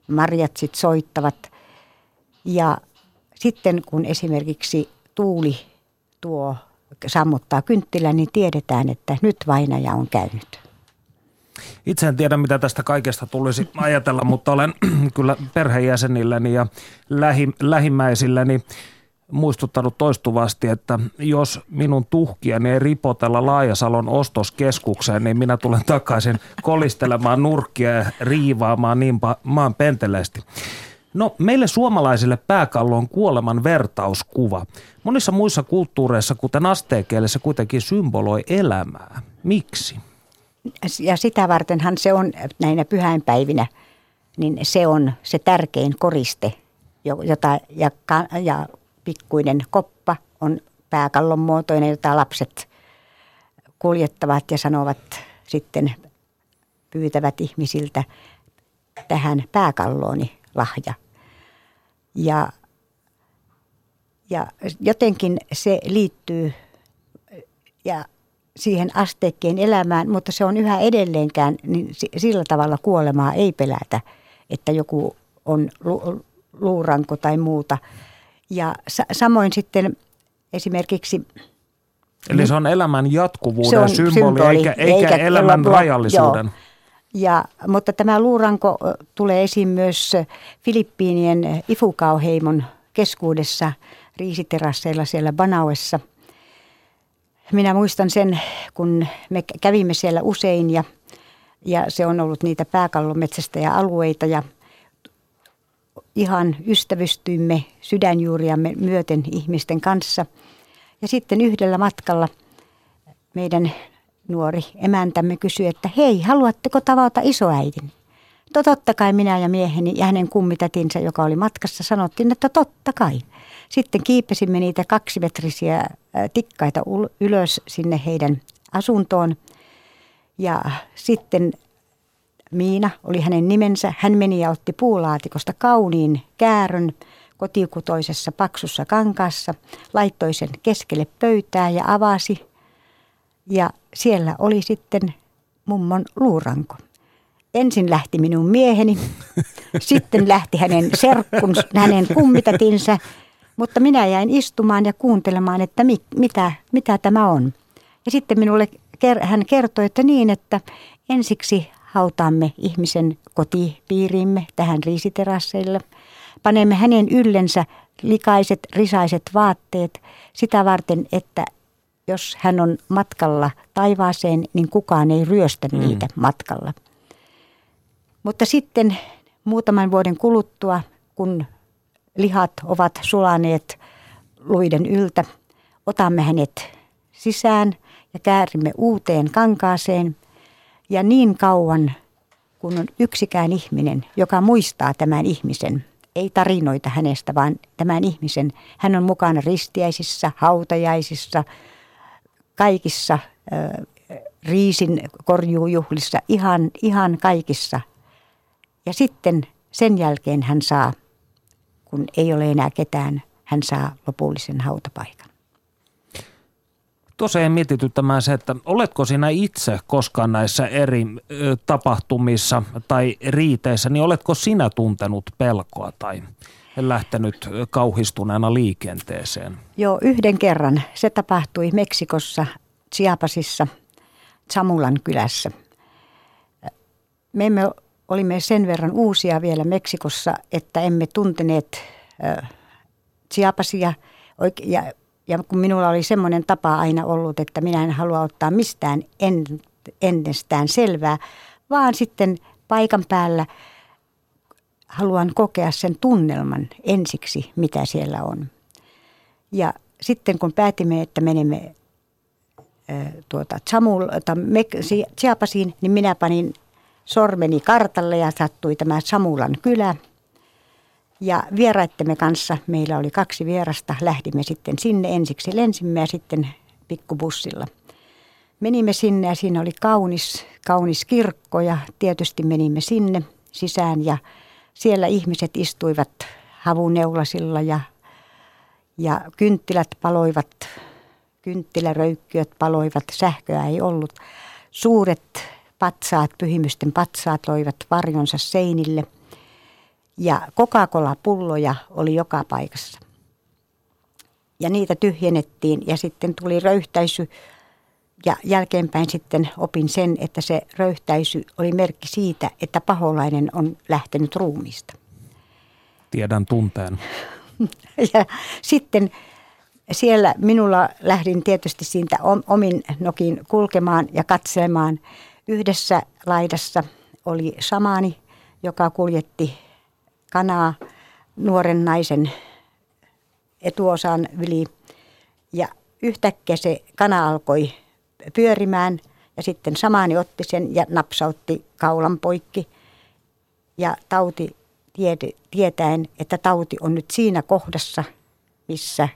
marjat sitten soittavat. Ja sitten kun esimerkiksi tuuli tuo sammuttaa kynttilä, niin tiedetään, että nyt vainaja on käynyt. Itse en tiedä, mitä tästä kaikesta tulisi ajatella, mutta olen kyllä perheenjäsenilläni ja lähi, lähimmäisilläni muistuttanut toistuvasti, että jos minun tuhkiani ei ripotella Laajasalon ostoskeskukseen, niin minä tulen takaisin kolistelemaan nurkkia ja riivaamaan niin maan penteleesti. No, meille suomalaisille pääkallo on kuoleman vertauskuva. Monissa muissa kulttuureissa, kuten asteekeille, se kuitenkin symboloi elämää. Miksi? ja sitä vartenhan se on näinä pyhäinpäivinä, niin se on se tärkein koriste, jota, ja, ja pikkuinen koppa on pääkallon muotoinen, jota lapset kuljettavat ja sanovat sitten pyytävät ihmisiltä tähän pääkallooni lahja. Ja, ja jotenkin se liittyy ja siihen asteikkeen elämään, mutta se on yhä edelleenkään, niin sillä tavalla kuolemaa ei pelätä, että joku on lu- luuranko tai muuta. Ja sa- samoin sitten esimerkiksi... Eli se on elämän jatkuvuuden se on symboli, symboli eikä, eikä, eikä elämän lo- rajallisuuden. Joo. Ja, mutta tämä luuranko tulee esiin myös Filippiinien Ifukauheimon keskuudessa riisiterasseilla siellä Banauessa – minä muistan sen, kun me kävimme siellä usein ja, ja se on ollut niitä pääkallometsästä ja alueita ja ihan ystävystyimme sydänjuuriamme myöten ihmisten kanssa. Ja sitten yhdellä matkalla meidän nuori emäntämme kysyi, että hei, haluatteko tavata isoäidin? Totta kai minä ja mieheni ja hänen kummitätinsä, joka oli matkassa, sanottiin, että totta kai. Sitten kiipesimme niitä kaksimetrisiä tikkaita ylös sinne heidän asuntoon. Ja sitten Miina oli hänen nimensä. Hän meni ja otti puulaatikosta kauniin käärön kotikutoisessa paksussa kankaassa, laittoi sen keskelle pöytää ja avasi. Ja siellä oli sitten mummon luuranko. Ensin lähti minun mieheni, sitten lähti hänen serkkun, hänen kummitatinsä mutta minä jäin istumaan ja kuuntelemaan, että mi, mitä, mitä tämä on. Ja sitten minulle hän kertoi, että niin, että ensiksi hautaamme ihmisen kotipiiriimme tähän riisiterasseille. Panemme hänen yllensä likaiset, risaiset vaatteet sitä varten, että jos hän on matkalla taivaaseen, niin kukaan ei ryöstä mm. niitä mm. matkalla. Mutta sitten muutaman vuoden kuluttua, kun lihat ovat sulaneet luiden yltä. Otamme hänet sisään ja käärimme uuteen kankaaseen. Ja niin kauan, kun on yksikään ihminen, joka muistaa tämän ihmisen, ei tarinoita hänestä, vaan tämän ihmisen, hän on mukana ristiäisissä, hautajaisissa, kaikissa äh, riisin korjuujuhlissa, ihan, ihan kaikissa. Ja sitten sen jälkeen hän saa kun ei ole enää ketään, hän saa lopullisen hautapaikan. Tosiaan mietityttämään se, että oletko sinä itse koskaan näissä eri tapahtumissa tai riiteissä, niin oletko sinä tuntenut pelkoa tai lähtenyt kauhistuneena liikenteeseen? Joo, yhden kerran. Se tapahtui Meksikossa, Chiapasissa, Samulan kylässä. Me emme olimme sen verran uusia vielä Meksikossa, että emme tunteneet äh, Chiapasia. Ja, ja kun minulla oli semmoinen tapa aina ollut, että minä en halua ottaa mistään en, ennestään selvää, vaan sitten paikan päällä haluan kokea sen tunnelman ensiksi, mitä siellä on. Ja sitten kun päätimme, että menemme tuota, Chamul, Chiapasiin, niin minä panin sormeni kartalle ja sattui tämä Samulan kylä. Ja vieraittemme kanssa, meillä oli kaksi vierasta, lähdimme sitten sinne. Ensiksi lensimme ja sitten pikkubussilla. Menimme sinne ja siinä oli kaunis, kaunis kirkko ja tietysti menimme sinne sisään. Ja siellä ihmiset istuivat havuneulasilla ja, ja kynttilät paloivat, kynttiläröykkyöt paloivat, sähköä ei ollut. Suuret patsaat, pyhimysten patsaat loivat varjonsa seinille ja Coca-Cola-pulloja oli joka paikassa. Ja niitä tyhjennettiin ja sitten tuli röyhtäisy ja jälkeenpäin sitten opin sen, että se röyhtäisy oli merkki siitä, että paholainen on lähtenyt ruumista. Tiedän tunteen. ja sitten siellä minulla lähdin tietysti siitä omin nokin kulkemaan ja katselemaan Yhdessä laidassa oli samani, joka kuljetti kanaa nuoren naisen etuosan yli. Ja yhtäkkiä se kana alkoi pyörimään Ja sitten samaani otti sen ja napsautti kaulan poikki. Ja tauti tietäen, että tauti on nyt siinä kohdassa, missä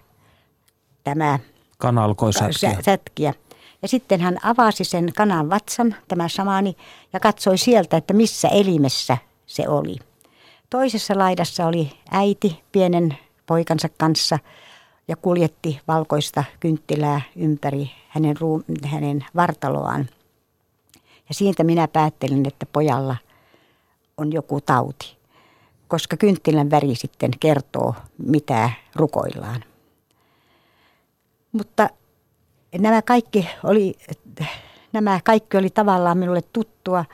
tämä kana alkoi sätkiä. sätkiä. Ja sitten hän avasi sen kanan vatsan, tämä samaani, ja katsoi sieltä, että missä elimessä se oli. Toisessa laidassa oli äiti pienen poikansa kanssa ja kuljetti valkoista kynttilää ympäri hänen, ruu, hänen vartaloaan. Ja siitä minä päättelin, että pojalla on joku tauti, koska kynttilän väri sitten kertoo, mitä rukoillaan. Mutta nämä kaikki oli, nämä kaikki oli tavallaan minulle tuttua,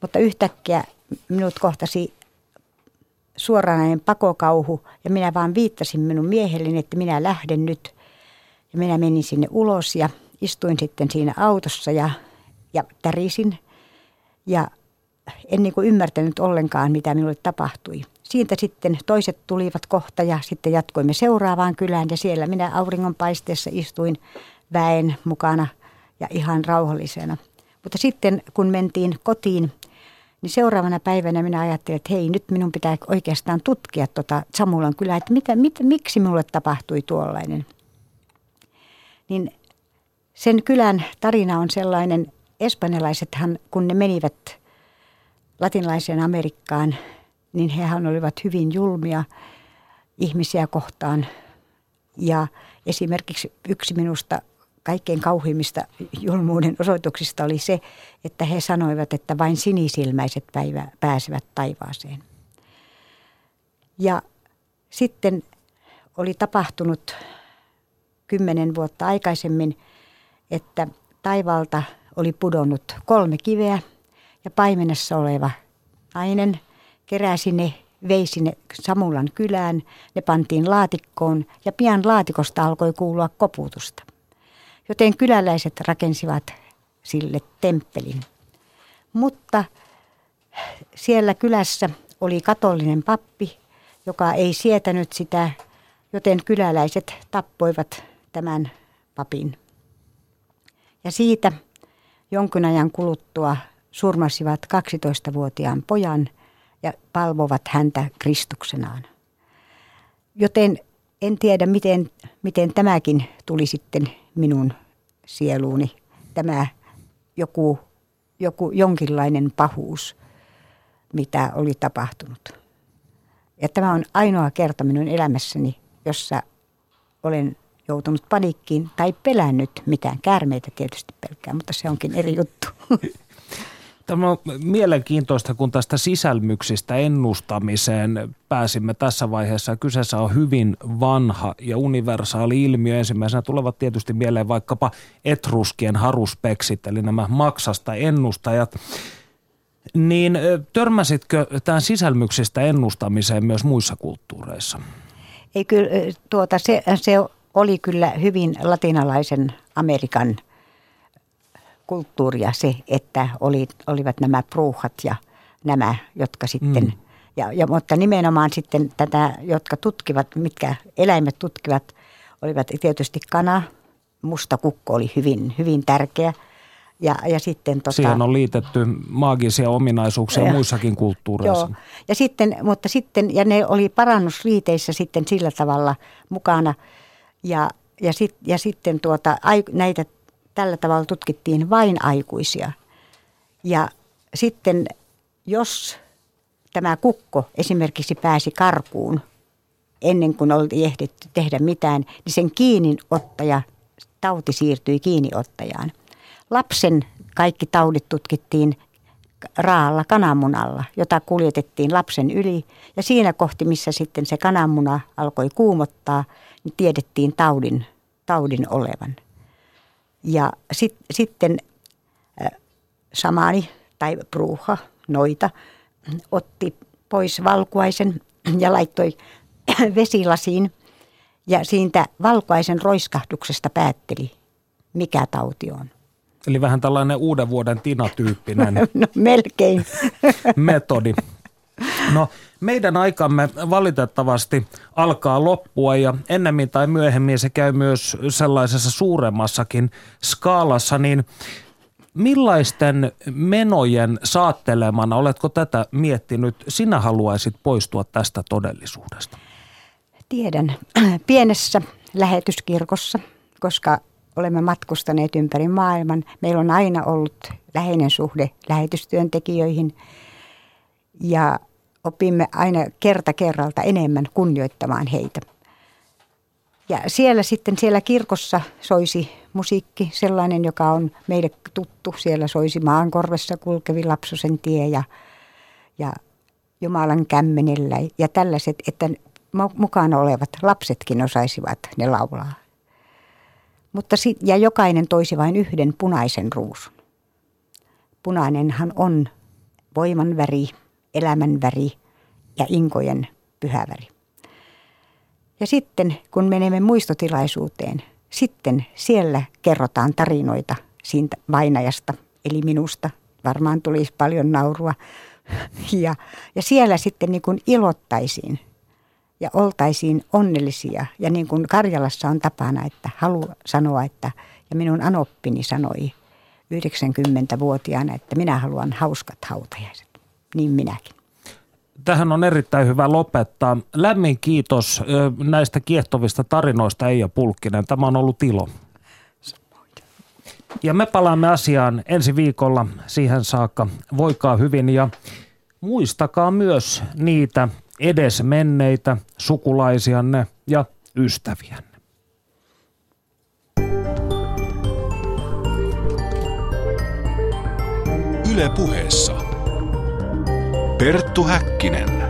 mutta yhtäkkiä minut kohtasi suoranainen pakokauhu ja minä vaan viittasin minun miehelleni, että minä lähden nyt. Ja minä menin sinne ulos ja istuin sitten siinä autossa ja, ja tärisin ja en niin kuin ymmärtänyt ollenkaan, mitä minulle tapahtui. Siitä sitten toiset tulivat kohta ja sitten jatkoimme seuraavaan kylään ja siellä minä auringonpaisteessa istuin väen mukana ja ihan rauhallisena. Mutta sitten kun mentiin kotiin, niin seuraavana päivänä minä ajattelin, että hei, nyt minun pitää oikeastaan tutkia tuota Samulan kylää, että mitä, mitä, miksi minulle tapahtui tuollainen. Niin sen kylän tarina on sellainen, espanjalaisethan kun ne menivät latinalaiseen Amerikkaan, niin hehän olivat hyvin julmia ihmisiä kohtaan. Ja esimerkiksi yksi minusta kaikkein kauhimmista julmuuden osoituksista oli se, että he sanoivat, että vain sinisilmäiset päivä pääsevät taivaaseen. Ja sitten oli tapahtunut kymmenen vuotta aikaisemmin, että taivalta oli pudonnut kolme kiveä ja paimenessa oleva nainen keräsi ne, vei sinne Samulan kylään, ne pantiin laatikkoon ja pian laatikosta alkoi kuulua koputusta joten kyläläiset rakensivat sille temppelin. Mutta siellä kylässä oli katolinen pappi, joka ei sietänyt sitä, joten kyläläiset tappoivat tämän papin. Ja siitä jonkin ajan kuluttua surmasivat 12-vuotiaan pojan ja palvovat häntä Kristuksenaan. Joten en tiedä, miten, miten tämäkin tuli sitten minun sieluuni tämä joku, joku jonkinlainen pahuus, mitä oli tapahtunut. Ja tämä on ainoa kerta minun elämässäni, jossa olen joutunut panikkiin tai pelännyt mitään. Käärmeitä tietysti pelkää, mutta se onkin eri juttu. Tämä on mielenkiintoista, kun tästä sisälmyksistä ennustamiseen pääsimme tässä vaiheessa. Kyseessä on hyvin vanha ja universaali ilmiö. Ensimmäisenä tulevat tietysti mieleen vaikkapa etruskien haruspeksit, eli nämä maksasta ennustajat. Niin törmäsitkö tämän sisälmyksistä ennustamiseen myös muissa kulttuureissa? Ei kyllä, tuota, se, se oli kyllä hyvin latinalaisen Amerikan – kulttuuria se, että oli, olivat nämä pruuhat ja nämä, jotka sitten, mm. ja, ja, mutta nimenomaan sitten tätä, jotka tutkivat, mitkä eläimet tutkivat, olivat tietysti kana, musta kukko oli hyvin, hyvin tärkeä. Ja, ja sitten, tota, Siihen on liitetty maagisia ominaisuuksia ja, muissakin kulttuureissa. Joo. Ja sitten, mutta sitten, ja ne oli parannusliiteissä sitten sillä tavalla mukana. Ja, ja, sit, ja sitten tuota, näitä tällä tavalla tutkittiin vain aikuisia. Ja sitten jos tämä kukko esimerkiksi pääsi karkuun ennen kuin oli ehditty tehdä mitään, niin sen kiinniottaja, tauti siirtyi kiinniottajaan. Lapsen kaikki taudit tutkittiin raalla kananmunalla, jota kuljetettiin lapsen yli. Ja siinä kohti, missä sitten se kananmuna alkoi kuumottaa, niin tiedettiin taudin, taudin olevan. Ja sit, sitten äh, samani tai bruuha, noita, otti pois valkuaisen ja laittoi vesilasiin. Ja siitä valkuaisen roiskahduksesta päätteli, mikä tauti on. Eli vähän tällainen uuden vuoden Tina-tyyppinen no, melkein. metodi. No meidän aikamme valitettavasti alkaa loppua ja ennemmin tai myöhemmin se käy myös sellaisessa suuremmassakin skaalassa, niin Millaisten menojen saattelemana, oletko tätä miettinyt, sinä haluaisit poistua tästä todellisuudesta? Tiedän. Pienessä lähetyskirkossa, koska olemme matkustaneet ympäri maailman. Meillä on aina ollut läheinen suhde lähetystyöntekijöihin ja opimme aina kerta kerralta enemmän kunnioittamaan heitä. Ja siellä sitten siellä kirkossa soisi musiikki, sellainen, joka on meille tuttu. Siellä soisi maankorvessa kulkevi lapsosen tie ja, ja Jumalan kämmenellä ja tällaiset, että mukana olevat lapsetkin osaisivat ne laulaa. Mutta sit, ja jokainen toisi vain yhden punaisen ruusun. Punainenhan on voiman väri, elämän väri ja inkojen pyhäväri. Ja sitten kun menemme muistotilaisuuteen, sitten siellä kerrotaan tarinoita siitä vainajasta, eli minusta. Varmaan tulisi paljon naurua. Ja, ja siellä sitten niin kuin ilottaisiin ja oltaisiin onnellisia. Ja niin kuin Karjalassa on tapana, että halu sanoa, että ja minun anoppini sanoi 90-vuotiaana, että minä haluan hauskat hautajaiset. Niin minäkin. Tähän on erittäin hyvä lopettaa. Lämmin kiitos näistä kiehtovista tarinoista Eija Pulkkinen. Tämä on ollut ilo. Ja me palaamme asiaan ensi viikolla siihen saakka. Voikaa hyvin ja muistakaa myös niitä edes menneitä sukulaisianne ja ystäviänne. Yle puheessa. Perttu Häkkinen.